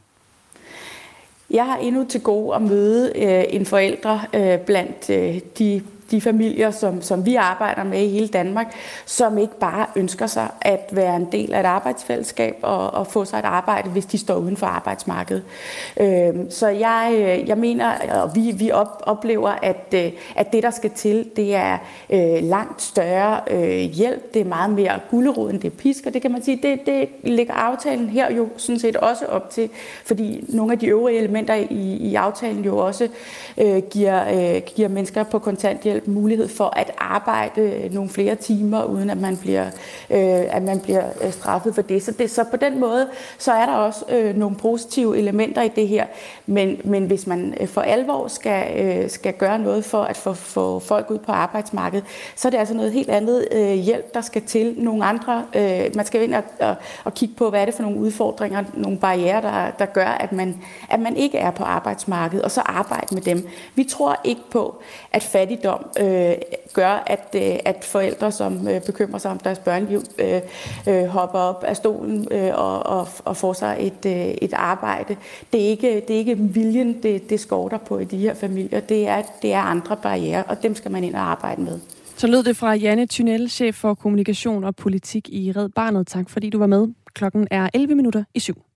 Jeg har endnu til gode at møde øh, en forældre øh, blandt øh, de de familier, som, som vi arbejder med i hele Danmark, som ikke bare ønsker sig at være en del af et arbejdsfællesskab og, og få sig et arbejde, hvis de står uden for arbejdsmarkedet. Øh, så jeg, øh, jeg mener, og vi, vi op, oplever, at, øh, at det, der skal til, det er øh, langt større øh, hjælp. Det er meget mere gulderod, end det er pisk, og det kan man sige, det, det ligger aftalen her jo sådan set også op til, fordi nogle af de øvrige elementer i, i aftalen jo også øh, giver, øh, giver mennesker på kontanthjælp mulighed for at arbejde nogle flere timer, uden at man bliver, øh, at man bliver øh, straffet for det. Så, det. så på den måde, så er der også øh, nogle positive elementer i det her. Men, men hvis man øh, for alvor skal, øh, skal gøre noget for at få, få folk ud på arbejdsmarkedet, så er det altså noget helt andet øh, hjælp, der skal til. Nogle andre, øh, man skal ind og, og, og kigge på, hvad er det for nogle udfordringer, nogle barriere, der, der gør, at man, at man ikke er på arbejdsmarkedet, og så arbejde med dem. Vi tror ikke på, at fattigdom øh, gør, at, øh, at forældre, som øh, bekymrer sig om deres børneliv, øh, øh, hopper op af stolen øh, og, og, og får sig et, øh, et arbejde. Det er ikke, det er ikke viljen, det, det skorter på i de her familier. Det er, det er andre barriere, og dem skal man ind og arbejde med. Så lød det fra Janne Thynel, chef for kommunikation og politik i Red Barnet. Tak fordi du var med. Klokken er 11 minutter i syv.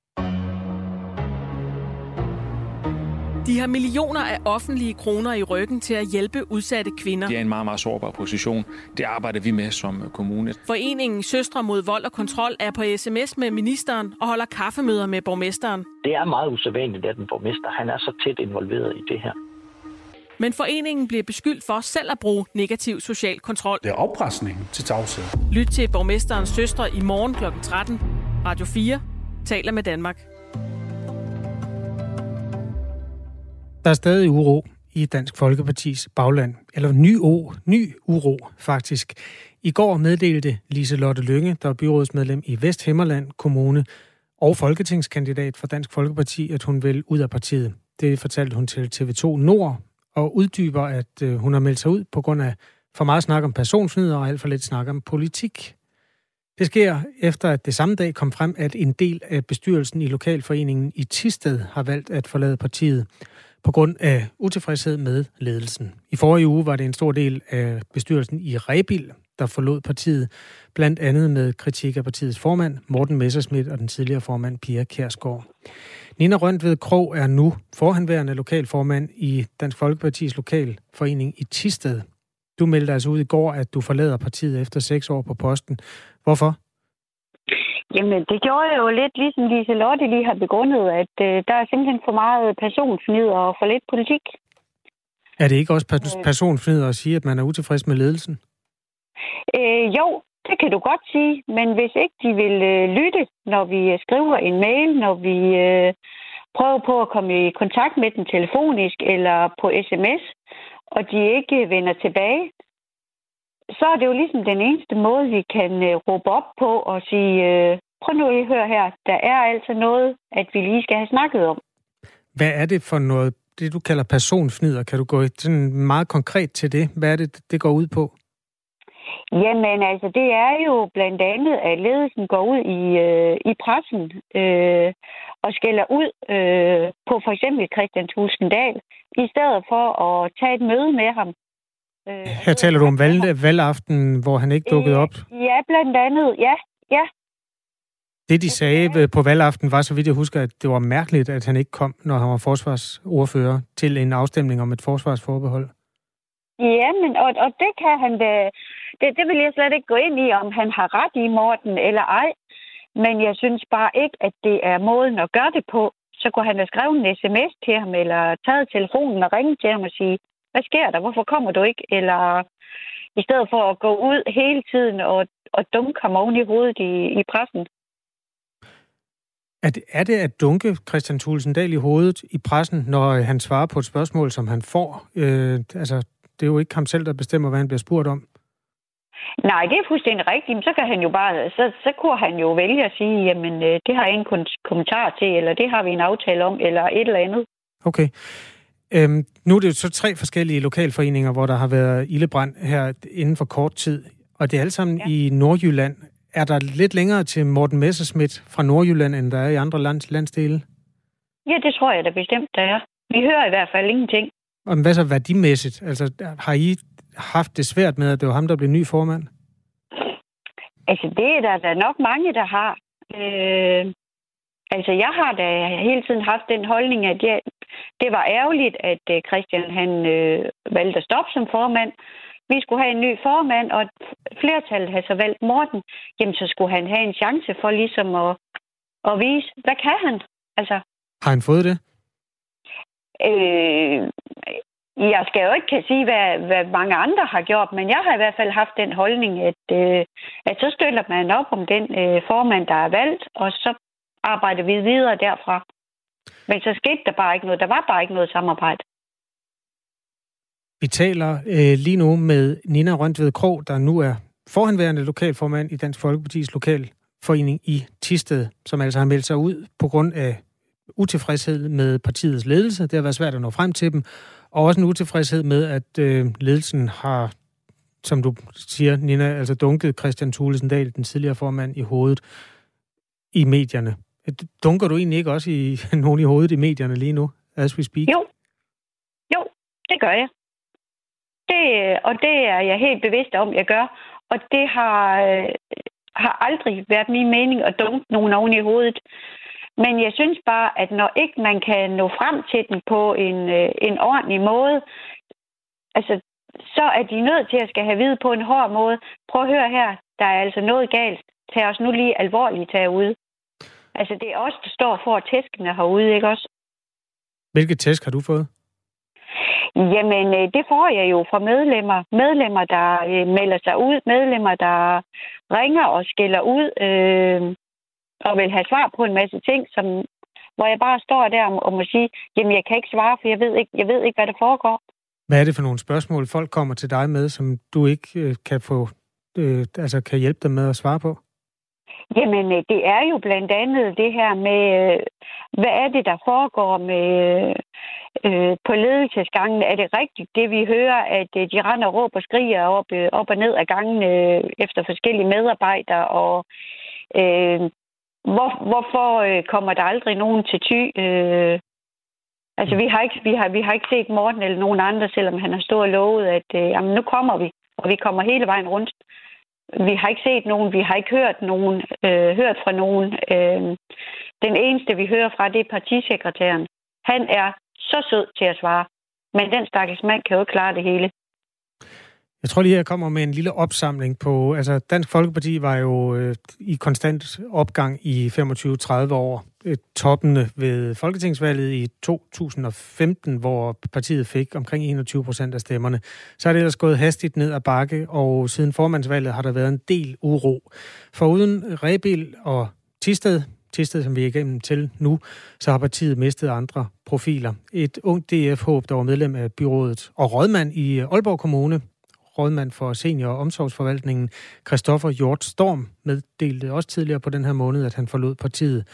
De har millioner af offentlige kroner i ryggen til at hjælpe udsatte kvinder. Det er en meget, meget sårbar position. Det arbejder vi med som kommune. Foreningen Søstre mod vold og kontrol er på sms med ministeren og holder kaffemøder med borgmesteren. Det er meget usædvanligt, at en borgmester han er så tæt involveret i det her. Men foreningen bliver beskyldt for selv at bruge negativ social kontrol. Det er oppresning til tavshed. Lyt til borgmesterens søstre i morgen kl. 13. Radio 4 taler med Danmark. Der er stadig uro i Dansk Folkepartis bagland. Eller ny, o, ny uro, faktisk. I går meddelte Lise Lotte Lønge, der er byrådsmedlem i Vesthimmerland Kommune og folketingskandidat for Dansk Folkeparti, at hun vil ud af partiet. Det fortalte hun til TV2 Nord og uddyber, at øh, hun har meldt sig ud på grund af for meget snak om personsnyder og alt for lidt snak om politik. Det sker efter, at det samme dag kom frem, at en del af bestyrelsen i Lokalforeningen i Tisted har valgt at forlade partiet på grund af utilfredshed med ledelsen. I forrige uge var det en stor del af bestyrelsen i Rebil, der forlod partiet, blandt andet med kritik af partiets formand, Morten Messerschmidt og den tidligere formand, Pia Kærsgaard. Nina Røntved Krog er nu forhenværende lokalformand i Dansk Folkepartis lokalforening i Tisted. Du meldte altså ud i går, at du forlader partiet efter seks år på posten. Hvorfor? Jamen, det gjorde jeg jo lidt ligesom Lise Lotte lige har begrundet, at øh, der er simpelthen for meget personfnid og for lidt politik. Er det ikke også pers- personfnid at sige, at man er utilfreds med ledelsen? Øh, jo, det kan du godt sige, men hvis ikke de vil øh, lytte, når vi øh, skriver en mail, når vi øh, prøver på at komme i kontakt med dem telefonisk eller på sms, og de ikke vender tilbage, så er det jo ligesom den eneste måde, vi kan øh, råbe op på og sige, øh, prøv nu at høre her, der er altså noget, at vi lige skal have snakket om. Hvad er det for noget, det du kalder personfnider? Kan du gå sådan meget konkret til det? Hvad er det, det går ud på? Jamen altså, det er jo blandt andet, at ledelsen går ud i, øh, i pressen øh, og skælder ud øh, på for eksempel Christian Tulskendal, i stedet for at tage et møde med ham. Øh, Her taler du om valg, valgaften, hvor han ikke dukkede op. Øh, ja, blandt andet. Ja, ja. Det, de sagde på valgaften, var, så vidt jeg husker, at det var mærkeligt, at han ikke kom, når han var forsvarsordfører, til en afstemning om et forsvarsforbehold. Ja, men, og, og det kan han da... Det, det vil jeg slet ikke gå ind i, om han har ret i Morten eller ej. Men jeg synes bare ikke, at det er måden at gøre det på. Så kunne han have skrevet en sms til ham, eller taget telefonen og ringe til ham og sige, hvad sker der? Hvorfor kommer du ikke? Eller i stedet for at gå ud hele tiden og, og dunke ham oven i hovedet i, i pressen. Er det, er det at dunke Christian Tulsendal i hovedet i pressen, når han svarer på et spørgsmål, som han får? Øh, altså, det er jo ikke ham selv, der bestemmer, hvad han bliver spurgt om. Nej, det er fuldstændig rigtigt. Men så kan han jo bare, så, så kunne han jo vælge at sige, jamen øh, det har jeg ingen kommentar til, eller det har vi en aftale om, eller et eller andet. Okay. Øhm, nu er det jo så tre forskellige lokalforeninger, hvor der har været ildebrand her inden for kort tid, og det er alle sammen ja. i Nordjylland. Er der lidt længere til Morten Messerschmidt fra Nordjylland, end der er i andre lands, landsdele? Ja, det tror jeg da bestemt, der er. Vi hører i hvert fald ingenting. Og hvad så værdimæssigt? Altså, har I haft det svært med, at det var ham, der blev ny formand? Altså, det er der, der er nok mange, der har. Øh, altså, jeg har da hele tiden haft den holdning, at jeg, det var ærgerligt, at øh, Christian han øh, valgte at stoppe som formand. Vi skulle have en ny formand, og flertallet havde så valgt Morten. Jamen, så skulle han have en chance for ligesom at, at vise, hvad kan han? Altså, har han fået det? Øh, jeg skal jo ikke kan sige, hvad, hvad mange andre har gjort, men jeg har i hvert fald haft den holdning, at, øh, at så støtter man op om den øh, formand, der er valgt, og så arbejder vi videre derfra. Men så skete der bare ikke noget. Der var bare ikke noget samarbejde. Vi taler øh, lige nu med Nina Røntved Krog, der nu er forhenværende lokalformand i Dansk Folkepartis lokalforening i Tisted, som altså har meldt sig ud på grund af utilfredshed med partiets ledelse. Det har været svært at nå frem til dem. Og også en utilfredshed med, at øh, ledelsen har, som du siger, Nina, altså dunket Christian Thulesen Dahl, den tidligere formand, i hovedet i medierne. Dunker du egentlig ikke også i <laughs> nogen i hovedet i medierne lige nu, as we speak? Jo. Jo, det gør jeg. Det, og det er jeg helt bevidst om, jeg gør. Og det har, øh, har aldrig været min mening at dunke nogen oven i hovedet. Men jeg synes bare, at når ikke man kan nå frem til den på en, øh, en ordentlig måde, altså, så er de nødt til at skal have vid på en hård måde. Prøv at høre her, der er altså noget galt. Tag os nu lige alvorligt herude. Altså, det er os, der står for tæskene herude, ikke også? Hvilket tæsk har du fået? Jamen, øh, det får jeg jo fra medlemmer. Medlemmer, der øh, melder sig ud. Medlemmer, der ringer og skiller ud. Øh, og vil have svar på en masse ting, som, hvor jeg bare står der og må sige, jamen jeg kan ikke svare, for jeg ved ikke, jeg ved ikke hvad der foregår. Hvad er det for nogle spørgsmål, folk kommer til dig med, som du ikke øh, kan få, øh, altså kan hjælpe dem med at svare på? Jamen, øh, det er jo blandt andet det her med, øh, hvad er det, der foregår med øh, på ledelsesgangen? Er det rigtigt, det vi hører, at øh, de render og råber og skriger op, op og ned af gangen øh, efter forskellige medarbejdere? Og øh, hvor, hvorfor øh, kommer der aldrig nogen til ty? Øh, altså, vi har, ikke, vi, har, vi har ikke set Morten eller nogen andre, selvom han har stået og lovet, at øh, jamen, nu kommer vi, og vi kommer hele vejen rundt. Vi har ikke set nogen, vi har ikke hørt nogen, øh, hørt fra nogen. Øh, den eneste, vi hører fra, det er partisekretæren. Han er så sød til at svare, men den stakkels mand kan jo ikke klare det hele. Jeg tror lige, jeg kommer med en lille opsamling på... Altså, Dansk Folkeparti var jo øh, i konstant opgang i 25-30 år. Øh, toppende ved Folketingsvalget i 2015, hvor partiet fik omkring 21 procent af stemmerne. Så er det ellers gået hastigt ned ad bakke, og siden formandsvalget har der været en del uro. For uden Rebil og Tisted, Tisted, som vi er igennem til nu, så har partiet mistet andre profiler. Et ungt DF-håb, der var medlem af byrådet og rådmand i Aalborg Kommune, rådmand for senior- og omsorgsforvaltningen, Christoffer Hjort Storm, meddelte også tidligere på den her måned, at han forlod partiet.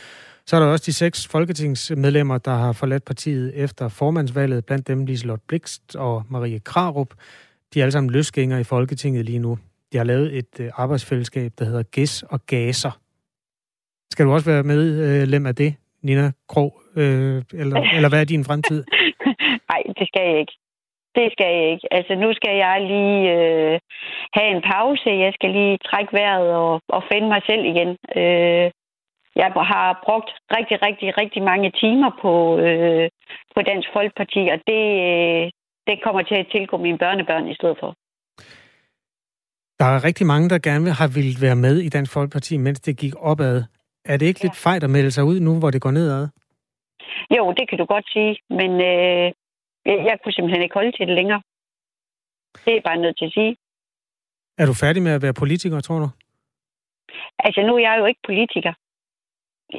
Så er der også de seks folketingsmedlemmer, der har forladt partiet efter formandsvalget, blandt dem Liselotte Blikst og Marie Krarup. De er alle sammen løsgængere i Folketinget lige nu. De har lavet et øh, arbejdsfællesskab, der hedder Gæs og GASER. Skal du også være medlem øh, af det, Nina Krog? Øh, eller, eller hvad er din fremtid? <laughs> Nej, det skal jeg ikke. Det skal jeg ikke. Altså, nu skal jeg lige øh, have en pause. Jeg skal lige trække vejret og, og finde mig selv igen. Øh, jeg har brugt rigtig, rigtig, rigtig mange timer på, øh, på Dansk Folkeparti, og det, øh, det kommer til at tilgå mine børnebørn i stedet for. Der er rigtig mange, der gerne vil have ville være med i Dansk Folkeparti, mens det gik opad. Er det ikke ja. lidt fejt at melde sig ud nu, hvor det går nedad? Jo, det kan du godt sige, men øh, jeg, jeg kunne simpelthen ikke holde til det længere. Det er bare nødt til at sige. Er du færdig med at være politiker, tror du? Altså, nu er jeg jo ikke politiker.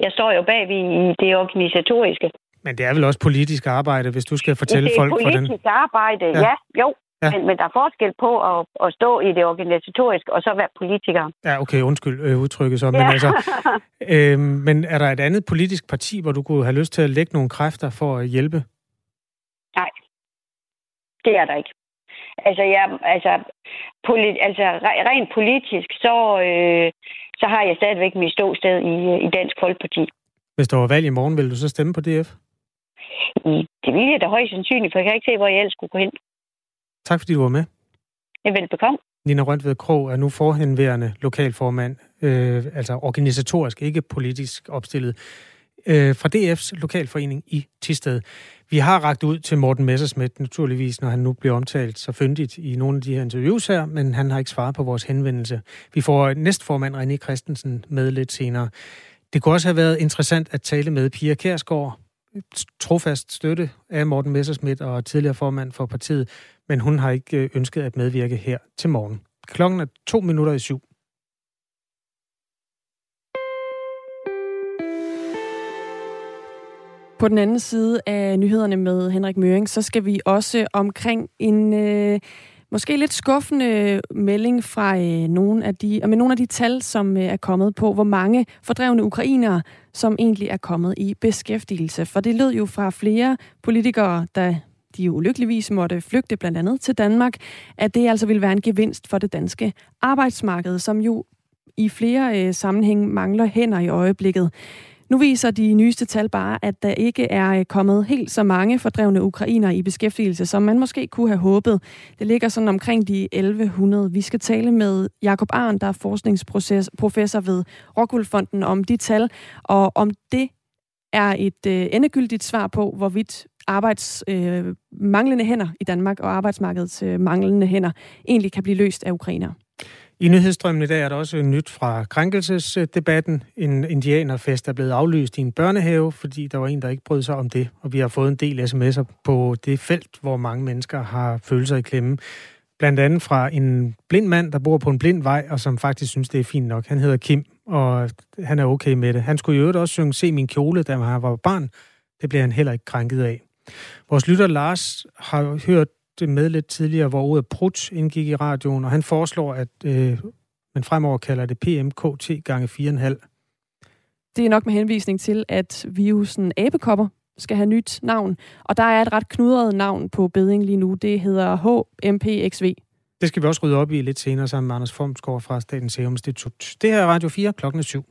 Jeg står jo bag i det organisatoriske. Men det er vel også politisk arbejde, hvis du skal fortælle folk for den... Det er politisk arbejde, ja, ja jo. Ja. Men, men der er forskel på at, at stå i det organisatoriske og så være politiker. Ja, okay, undskyld øh, udtrykket så. Men, ja. altså, <laughs> øh, men er der et andet politisk parti, hvor du kunne have lyst til at lægge nogle kræfter for at hjælpe? Nej, det er der ikke. Altså, jeg, altså, polit, altså rent politisk, så, øh, så har jeg stadigvæk mit ståsted i, i Dansk Folkeparti. Hvis der var valg i morgen, vil du så stemme på DF? Det vil jeg da højst sandsynligt, for jeg kan ikke se, hvor jeg ellers skulle gå hen. Tak fordi du var med. Jeg velbekomme. Nina Røntved Krog er nu forhenværende lokalformand, øh, altså organisatorisk, ikke politisk opstillet, øh, fra DF's lokalforening i Tisted. Vi har ragt ud til Morten Messersmith, naturligvis, når han nu bliver omtalt så fyndigt i nogle af de her interviews her, men han har ikke svaret på vores henvendelse. Vi får næstformand René Christensen med lidt senere. Det kunne også have været interessant at tale med Pia Kærsgaard, trofast støtte af Morten Messersmith og tidligere formand for partiet, men hun har ikke øh, ønsket at medvirke her til morgen. Klokken er to minutter i syv. På den anden side af nyhederne med Henrik Møring, så skal vi også omkring en øh, måske lidt skuffende melding fra øh, nogle af de, med nogle af de tal, som øh, er kommet på, hvor mange fordrevne ukrainere, som egentlig er kommet i beskæftigelse. For det lød jo fra flere politikere, der de jo ulykkeligvis måtte flygte blandt andet til Danmark, at det altså ville være en gevinst for det danske arbejdsmarked, som jo i flere øh, sammenhænge mangler hænder i øjeblikket. Nu viser de nyeste tal bare, at der ikke er øh, kommet helt så mange fordrevne ukrainere i beskæftigelse, som man måske kunne have håbet. Det ligger sådan omkring de 1100. Vi skal tale med Jakob Arn, der er forskningsprofessor ved Rockwool om de tal, og om det er et øh, endegyldigt svar på, hvorvidt arbejds øh, manglende hænder i Danmark og arbejdsmarkedets øh, manglende hænder egentlig kan blive løst af ukrainer. I nyhedsstrømmen i dag er der også nyt fra krænkelsesdebatten. En indianerfest er blevet aflyst i en børnehave, fordi der var en, der ikke brød sig om det. Og vi har fået en del sms'er på det felt, hvor mange mennesker har følelser i klemme. Blandt andet fra en blind mand, der bor på en blind vej, og som faktisk synes, det er fint nok. Han hedder Kim, og han er okay med det. Han skulle jo også synge Se min kjole, da han var barn. Det bliver han heller ikke krænket af. Vores lytter Lars har hørt det med lidt tidligere, hvor ordet prut indgik i radioen, og han foreslår, at øh, man fremover kalder det PMKT gange 4,5. Det er nok med henvisning til, at virusen abekopper skal have nyt navn, og der er et ret knudret navn på beding lige nu. Det hedder HMPXV. Det skal vi også rydde op i lidt senere sammen med Anders Formsgaard fra Statens Serum Institut. Det her er Radio 4 klokken 7.